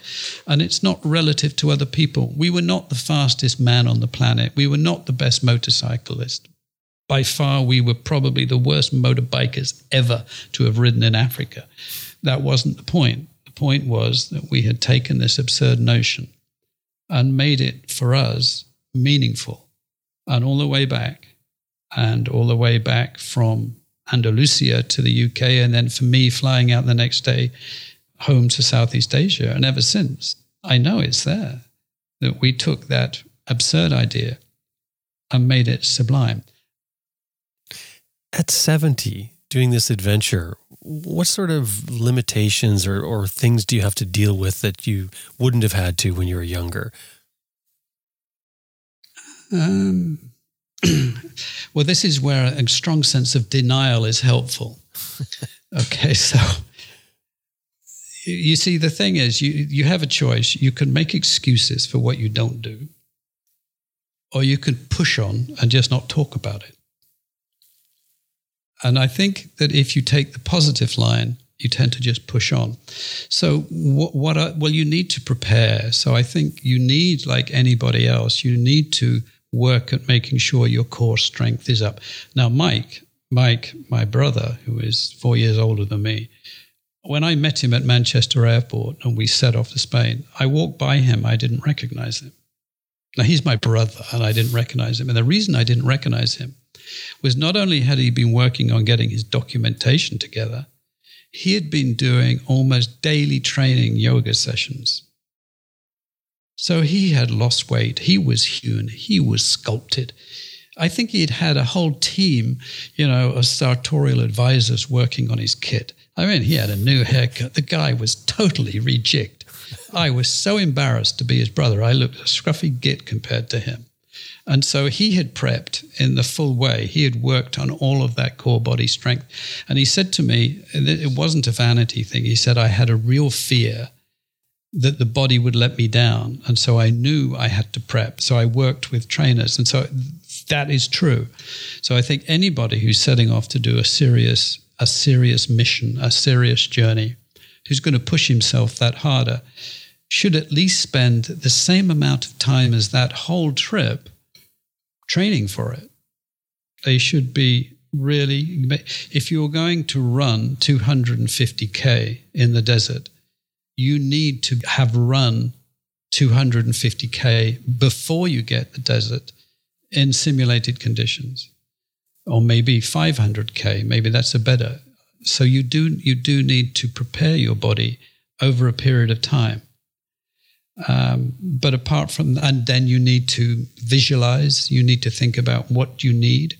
and it's not relative to other people. We were not the fastest man on the planet. We were not the best motorcyclist. By far, we were probably the worst motorbikers ever to have ridden in Africa. That wasn't the point. The point was that we had taken this absurd notion and made it for us meaningful. And all the way back, and all the way back from Andalusia to the UK, and then for me flying out the next day home to Southeast Asia. And ever since, I know it's there that we took that absurd idea and made it sublime. At 70, doing this adventure, what sort of limitations or, or things do you have to deal with that you wouldn't have had to when you were younger? Um, well, this is where a strong sense of denial is helpful. okay, so you see, the thing is, you, you have a choice. You can make excuses for what you don't do, or you can push on and just not talk about it. And I think that if you take the positive line, you tend to just push on. So what, what are, well, you need to prepare. So I think you need, like anybody else, you need to work at making sure your core strength is up. Now, Mike, Mike, my brother, who is four years older than me, when I met him at Manchester Airport and we set off to Spain, I walked by him. I didn't recognize him. Now, he's my brother, and I didn't recognize him. And the reason I didn't recognize him was not only had he been working on getting his documentation together, he had been doing almost daily training yoga sessions. So he had lost weight, he was hewn, he was sculpted. I think he'd had a whole team, you know, of sartorial advisors working on his kit. I mean, he had a new haircut. The guy was totally rejigged. I was so embarrassed to be his brother. I looked a scruffy git compared to him. And so he had prepped in the full way. He had worked on all of that core body strength. And he said to me, it wasn't a vanity thing. He said, I had a real fear that the body would let me down. And so I knew I had to prep. So I worked with trainers. And so that is true. So I think anybody who's setting off to do a serious, a serious mission, a serious journey, who's going to push himself that harder, should at least spend the same amount of time as that whole trip training for it. They should be really, if you're going to run 250K in the desert, you need to have run 250K before you get the desert in simulated conditions. Or maybe 500K, maybe that's a better. So you do, you do need to prepare your body over a period of time. Um, but apart from, and then you need to visualize, you need to think about what you need.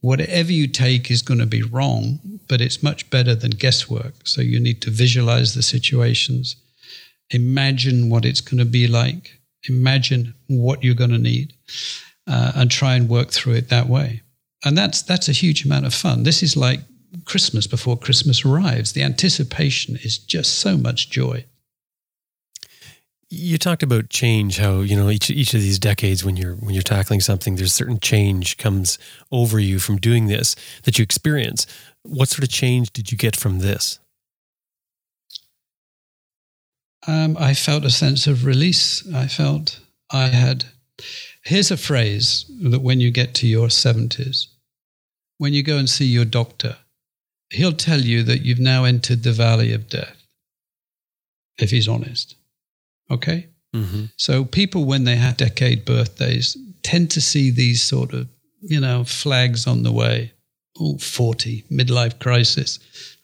Whatever you take is going to be wrong, but it's much better than guesswork. So you need to visualize the situations, imagine what it's going to be like, imagine what you're going to need, uh, and try and work through it that way. And that's that's a huge amount of fun. This is like Christmas before Christmas arrives. The anticipation is just so much joy. You talked about change, how you know each each of these decades when you're when you're tackling something, there's certain change comes over you from doing this that you experience. What sort of change did you get from this? Um, I felt a sense of release. I felt I had. Here's a phrase that when you get to your 70s, when you go and see your doctor, he'll tell you that you've now entered the valley of death, if he's honest. Okay? Mm-hmm. So people, when they have decade birthdays, tend to see these sort of, you know, flags on the way. Oh, 40, midlife crisis.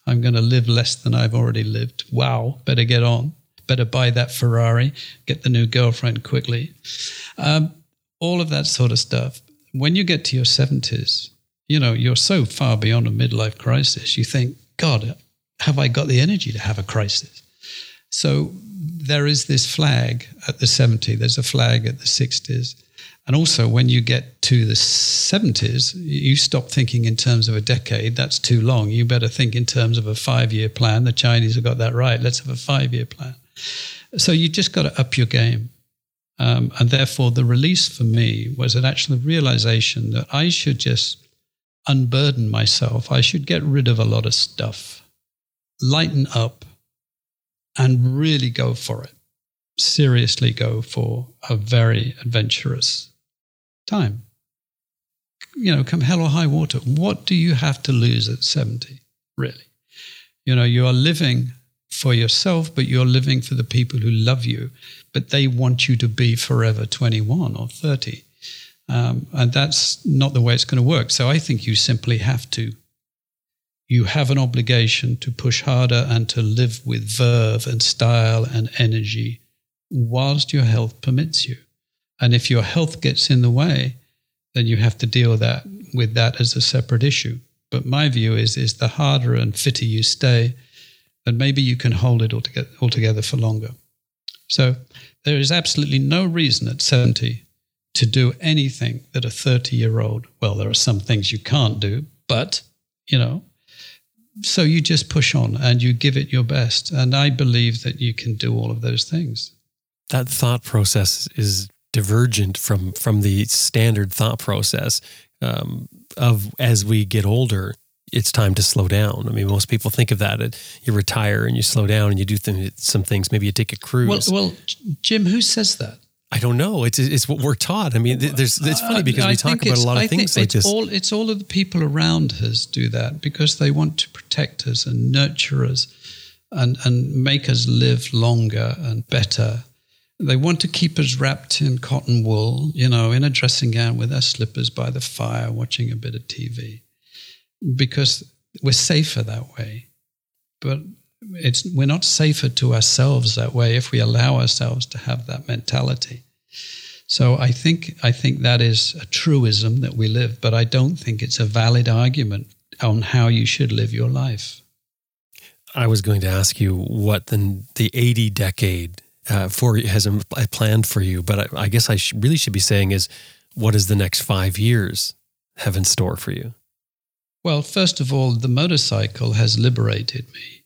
I'm going to live less than I've already lived. Wow, better get on. Better buy that Ferrari, get the new girlfriend quickly. Um, all of that sort of stuff. When you get to your 70s, you know, you're so far beyond a midlife crisis, you think, God, have I got the energy to have a crisis? So there is this flag at the 70, there's a flag at the 60s. And also, when you get to the 70s, you stop thinking in terms of a decade. That's too long. You better think in terms of a five year plan. The Chinese have got that right. Let's have a five year plan. So you just got to up your game. Um, and therefore, the release for me was an actual realization that I should just unburden myself. I should get rid of a lot of stuff, lighten up, and really go for it. Seriously go for a very adventurous time. You know, come hell or high water. What do you have to lose at 70, really? You know, you are living for yourself, but you're living for the people who love you, but they want you to be forever 21 or 30. Um, and that's not the way it's going to work. So I think you simply have to you have an obligation to push harder and to live with verve and style and energy whilst your health permits you. And if your health gets in the way, then you have to deal that with that as a separate issue. But my view is is the harder and fitter you stay, then maybe you can hold it altogether, altogether for longer. So there is absolutely no reason at 70 to do anything that a 30 year old, well, there are some things you can't do, but, you know, so you just push on and you give it your best. And I believe that you can do all of those things. That thought process is divergent from from the standard thought process um, of as we get older it's time to slow down. I mean, most people think of that. You retire and you slow down and you do th- some things. Maybe you take a cruise. Well, well, Jim, who says that? I don't know. It's it's what we're taught. I mean, there's it's funny because we talk about a lot of I things like this. All, it's all of the people around us do that because they want to protect us and nurture us, and and make us live longer and better. They want to keep us wrapped in cotton wool, you know, in a dressing gown with our slippers by the fire, watching a bit of TV, because we're safer that way. But it's we're not safer to ourselves that way if we allow ourselves to have that mentality. So I think I think that is a truism that we live, but I don't think it's a valid argument on how you should live your life. I was going to ask you what the the 80 decade uh, for has planned for you, but I, I guess I sh- really should be saying is what does the next five years have in store for you? Well, first of all, the motorcycle has liberated me.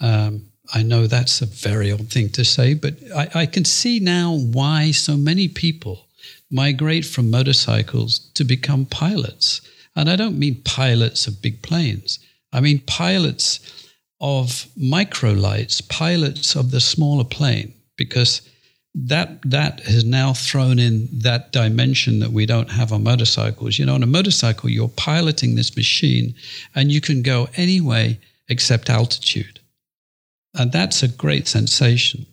Um, I know that's a very odd thing to say, but I, I can see now why so many people migrate from motorcycles to become pilots. And I don't mean pilots of big planes, I mean pilots of microlights, pilots of the smaller plane, because that that has now thrown in that dimension that we don't have on motorcycles. You know, on a motorcycle, you're piloting this machine and you can go any way except altitude. And that's a great sensation.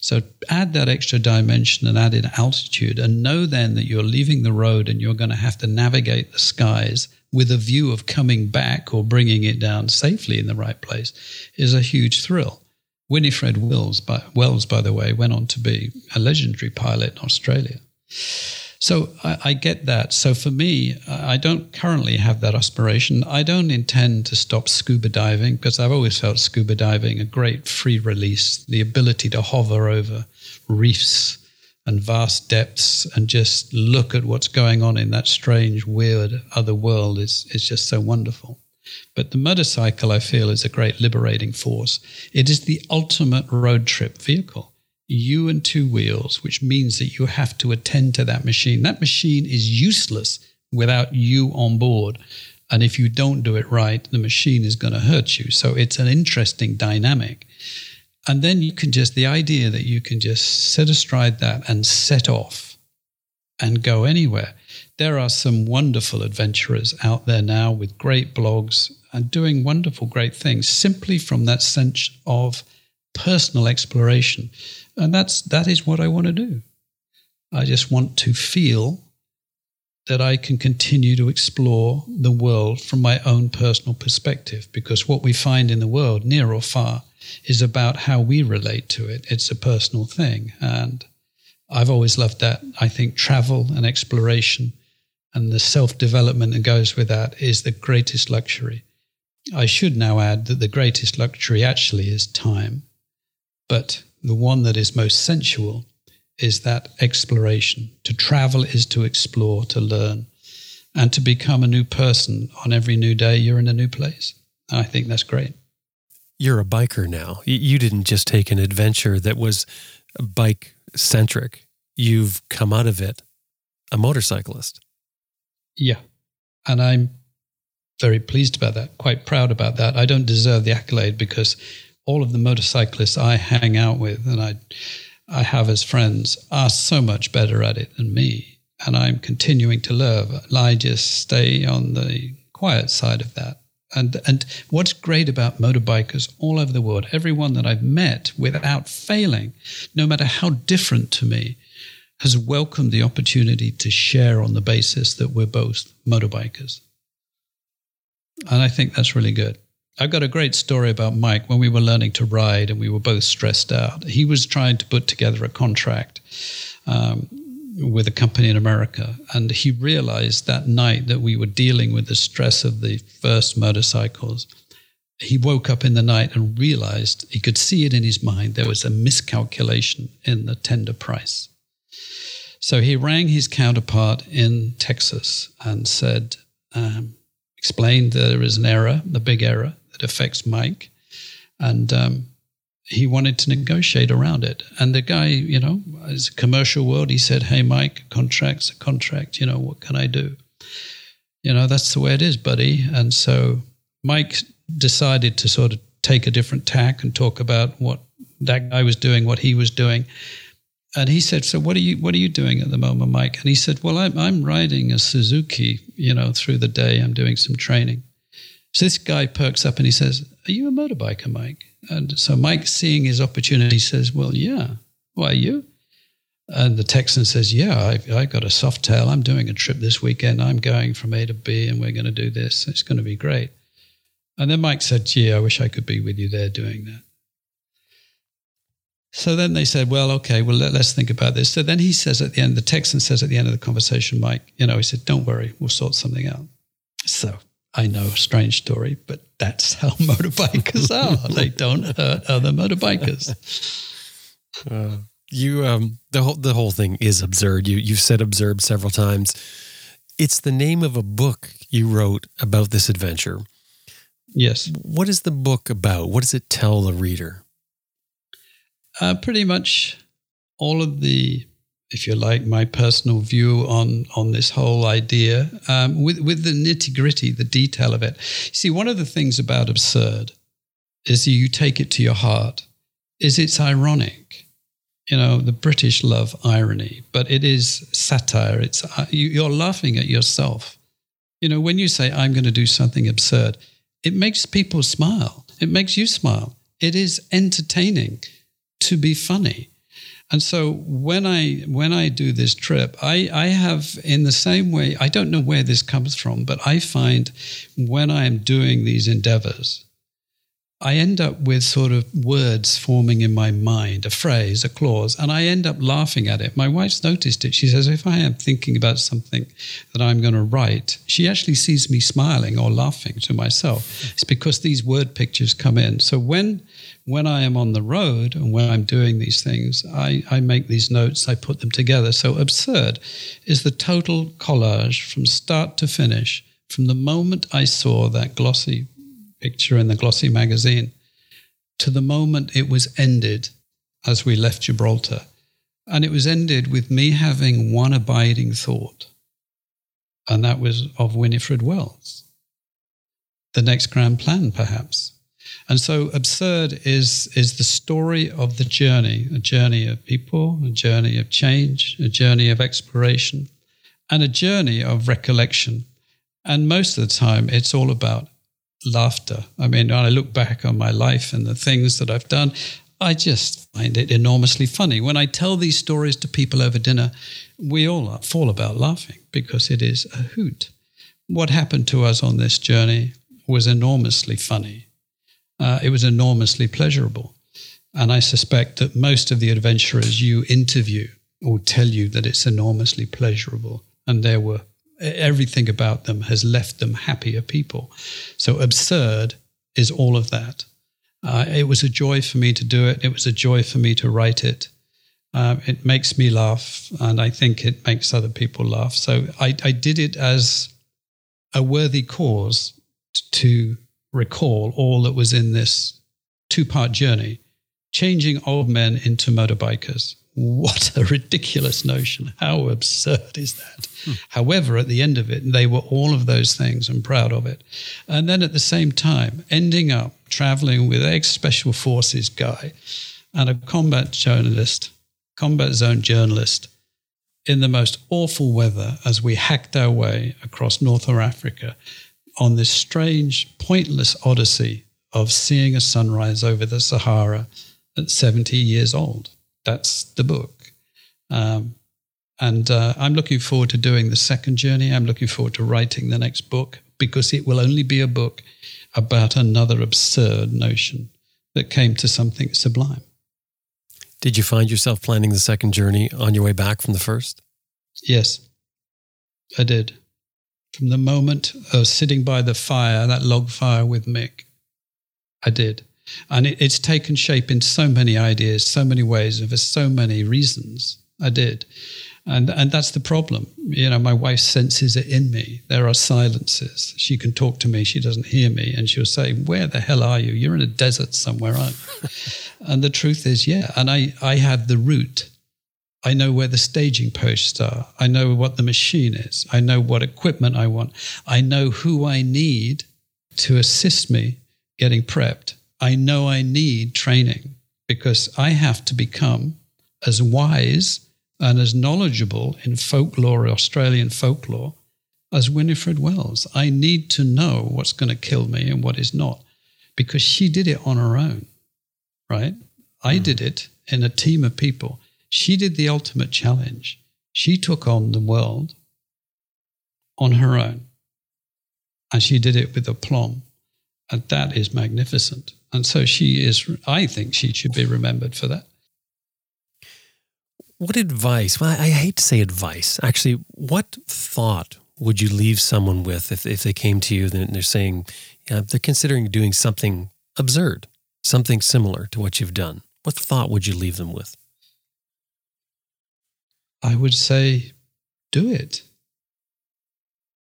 So add that extra dimension and add in altitude, and know then that you're leaving the road and you're going to have to navigate the skies with a view of coming back or bringing it down safely in the right place is a huge thrill. Winifred by, Wells, by the way, went on to be a legendary pilot in Australia. So I, I, get that. So for me, I don't currently have that aspiration. I don't intend to stop scuba diving because I've always felt scuba diving a great free release, the ability to hover over reefs and vast depths and just look at what's going on in that strange, weird other world is, is just so wonderful. But the motorcycle, I feel, is a great liberating force. It is the ultimate road trip vehicle you and two wheels, which means that you have to attend to that machine. That machine is useless without you on board. And if you don't do it right, the machine is going to hurt you. So it's an interesting dynamic. And then you can just, the idea that you can just set astride that and set off and go anywhere. There are some wonderful adventurers out there now with great blogs and doing wonderful, great things simply from that sense of personal exploration. And that's that is what I want to do. I just want to feel that I can continue to explore the world from my own personal perspective because what we find in the world, near or far, is about how we relate to it. It's a personal thing. And I've always loved that. I think travel and exploration and the self development that goes with that is the greatest luxury. I should now add that the greatest luxury actually is time. But the one that is most sensual is that exploration. To travel is to explore, to learn, and to become a new person on every new day. You're in a new place. And I think that's great. You're a biker now. You didn't just take an adventure that was bike centric. You've come out of it a motorcyclist. Yeah. And I'm very pleased about that, quite proud about that. I don't deserve the accolade because all of the motorcyclists I hang out with and I, I have as friends are so much better at it than me. And I'm continuing to learn. I just stay on the quiet side of that. And, and what's great about motorbikers all over the world, everyone that I've met without failing, no matter how different to me, has welcomed the opportunity to share on the basis that we're both motorbikers. And I think that's really good. I've got a great story about Mike when we were learning to ride and we were both stressed out. He was trying to put together a contract. Um, with a company in America. And he realized that night that we were dealing with the stress of the first motorcycles. He woke up in the night and realized he could see it in his mind. There was a miscalculation in the tender price. So he rang his counterpart in Texas and said, um, explained there is an error, the big error affects Mike. And um, he wanted to negotiate around it. And the guy, you know, as a commercial world, he said, Hey, Mike, contract's a contract. You know, what can I do? You know, that's the way it is, buddy. And so Mike decided to sort of take a different tack and talk about what that guy was doing, what he was doing. And he said, "So what are you what are you doing at the moment, Mike?" And he said, "Well, I'm I'm riding a Suzuki, you know, through the day. I'm doing some training." So this guy perks up and he says, "Are you a motorbiker, Mike?" And so Mike, seeing his opportunity, says, Well, yeah, why are you? And the Texan says, Yeah, I, I got a Softail. I'm doing a trip this weekend. I'm going from A to B and we're going to do this. It's going to be great. And then Mike said, Gee, I wish I could be with you there doing that. So then they said, Well, okay, well, let, us think about this. So then he says at the end, the Texan says at the end of the conversation, Mike, you know, he said, Don't worry, we'll sort something out. So I know, a strange story, but that's how motorbikers are. they don't hurt other motorbikers. Uh, you, um, the whole the whole thing is absurd. You you've said absurd several times. It's the name of a book you wrote about this adventure. Yes. What is the book about? What does it tell the reader? Uh, pretty much all of the if you like, my personal view on on this whole idea um, with with the nitty gritty, the detail of it. See, one of the things about absurd is you take it to your heart. Is it's ironic, you know. The British love irony, but it is satire. It's uh, you're laughing at yourself. You know, when you say I'm going to do something absurd, it makes people smile. It makes you smile. It is entertaining to be funny. And so when I when I do this trip, I, I have in the same way, I don't know where this comes from, but I find when I am doing these endeavors, I end up with sort of words forming in my mind, a phrase, a clause, and I end up laughing at it. My wife's noticed it. She says, if I am thinking about something that I'm going to write, she actually sees me smiling or laughing to myself. It's because these word pictures come in. So when when I am on the road and when I'm doing these things, I, I make these notes, I put them together. So absurd is the total collage from start to finish, from the moment I saw that glossy picture in the glossy magazine to the moment it was ended as we left Gibraltar. And it was ended with me having one abiding thought, and that was of Winifred Wells. The next grand plan, perhaps. And so absurd is, is the story of the journey, a journey of people, a journey of change, a journey of exploration, and a journey of recollection. And most of the time, it's all about laughter. I mean, when I look back on my life and the things that I've done, I just find it enormously funny. When I tell these stories to people over dinner, we all fall about laughing because it is a hoot. What happened to us on this journey was enormously funny. Uh, it was enormously pleasurable. And I suspect that most of the adventurers you interview will tell you that it's enormously pleasurable. And there were everything about them has left them happier people. So absurd is all of that. Uh, it was a joy for me to do it. It was a joy for me to write it. Uh, it makes me laugh, and I think it makes other people laugh. So I, I did it as a worthy cause to recall all that was in this two part journey, changing old men into motorbikers. What a ridiculous notion. How absurd is that? Hmm. However, at the end of it, they were all of those things and proud of it. And then at the same time, ending up traveling with ex special forces guy and a combat journalist, combat zone journalist, in the most awful weather as we hacked our way across North Africa on this strange, pointless odyssey of seeing a sunrise over the Sahara at 70 years old. That's the book. Um, and uh, I'm looking forward to doing the second journey. I'm looking forward to writing the next book because it will only be a book about another absurd notion that came to something sublime. Did you find yourself planning the second journey on your way back from the first? Yes, I did. From the moment of sitting by the fire, that log fire with Mick, I did. And it, it's taken shape in so many ideas, so many ways, and for so many reasons. I did. And, and that's the problem. You know, my wife senses it in me. There are silences. She can talk to me, she doesn't hear me, and she'll say, Where the hell are you? You're in a desert somewhere, aren't you? and the truth is, yeah. And I, I have the route. I know where the staging posts are. I know what the machine is. I know what equipment I want. I know who I need to assist me getting prepped. I know I need training because I have to become as wise and as knowledgeable in folklore, Australian folklore, as Winifred Wells. I need to know what's going to kill me and what is not because she did it on her own, right? I mm. did it in a team of people. She did the ultimate challenge. She took on the world on her own. And she did it with aplomb. And that is magnificent. And so she is, I think she should be remembered for that. What advice? Well, I hate to say advice. Actually, what thought would you leave someone with if, if they came to you and they're saying they're considering doing something absurd, something similar to what you've done? What thought would you leave them with? I would say, do it.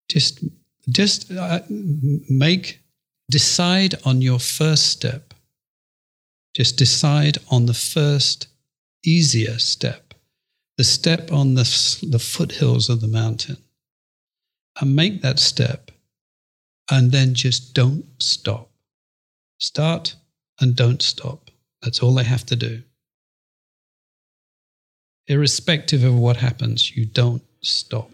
Just, just uh, make Decide on your first step. Just decide on the first easier step, the step on the, the foothills of the mountain. And make that step. And then just don't stop. Start and don't stop. That's all they have to do. Irrespective of what happens, you don't stop.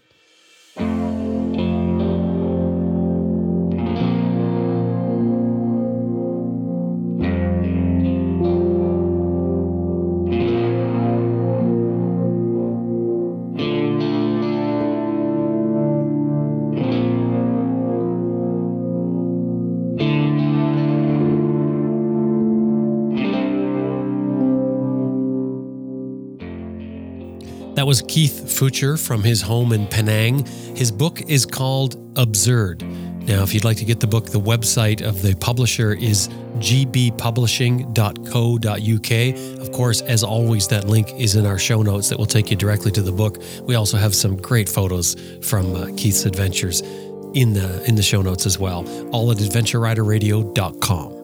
Was Keith Futcher from his home in Penang. His book is called Absurd. Now, if you'd like to get the book, the website of the publisher is gbpublishing.co.uk. Of course, as always, that link is in our show notes that will take you directly to the book. We also have some great photos from uh, Keith's adventures in the in the show notes as well. All at adventureriderradio.com.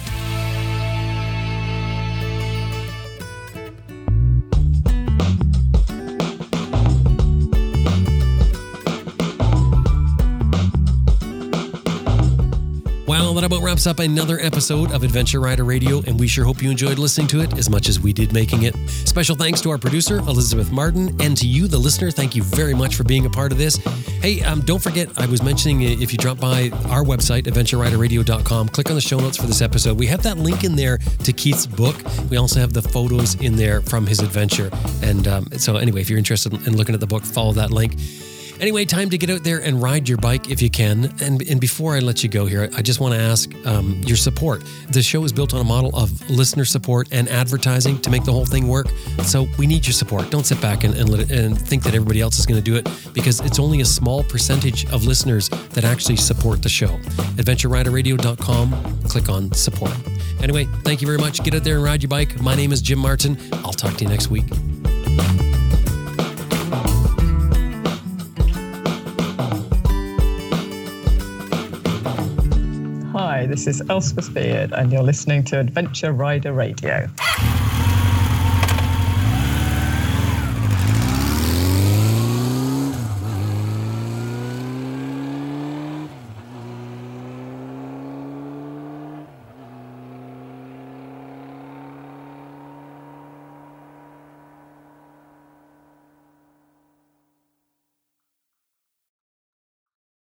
Well, that about wraps up another episode of Adventure Rider Radio, and we sure hope you enjoyed listening to it as much as we did making it. Special thanks to our producer, Elizabeth Martin, and to you, the listener. Thank you very much for being a part of this. Hey, um, don't forget, I was mentioning if you drop by our website, adventureriderradio.com, click on the show notes for this episode. We have that link in there to Keith's book. We also have the photos in there from his adventure. And um, so, anyway, if you're interested in looking at the book, follow that link. Anyway, time to get out there and ride your bike if you can. And, and before I let you go here, I just want to ask um, your support. The show is built on a model of listener support and advertising to make the whole thing work. So we need your support. Don't sit back and, and, it, and think that everybody else is going to do it because it's only a small percentage of listeners that actually support the show. AdventureRiderRadio.com, click on support. Anyway, thank you very much. Get out there and ride your bike. My name is Jim Martin. I'll talk to you next week. Hi, this is Elspeth Beard, and you're listening to Adventure Rider Radio.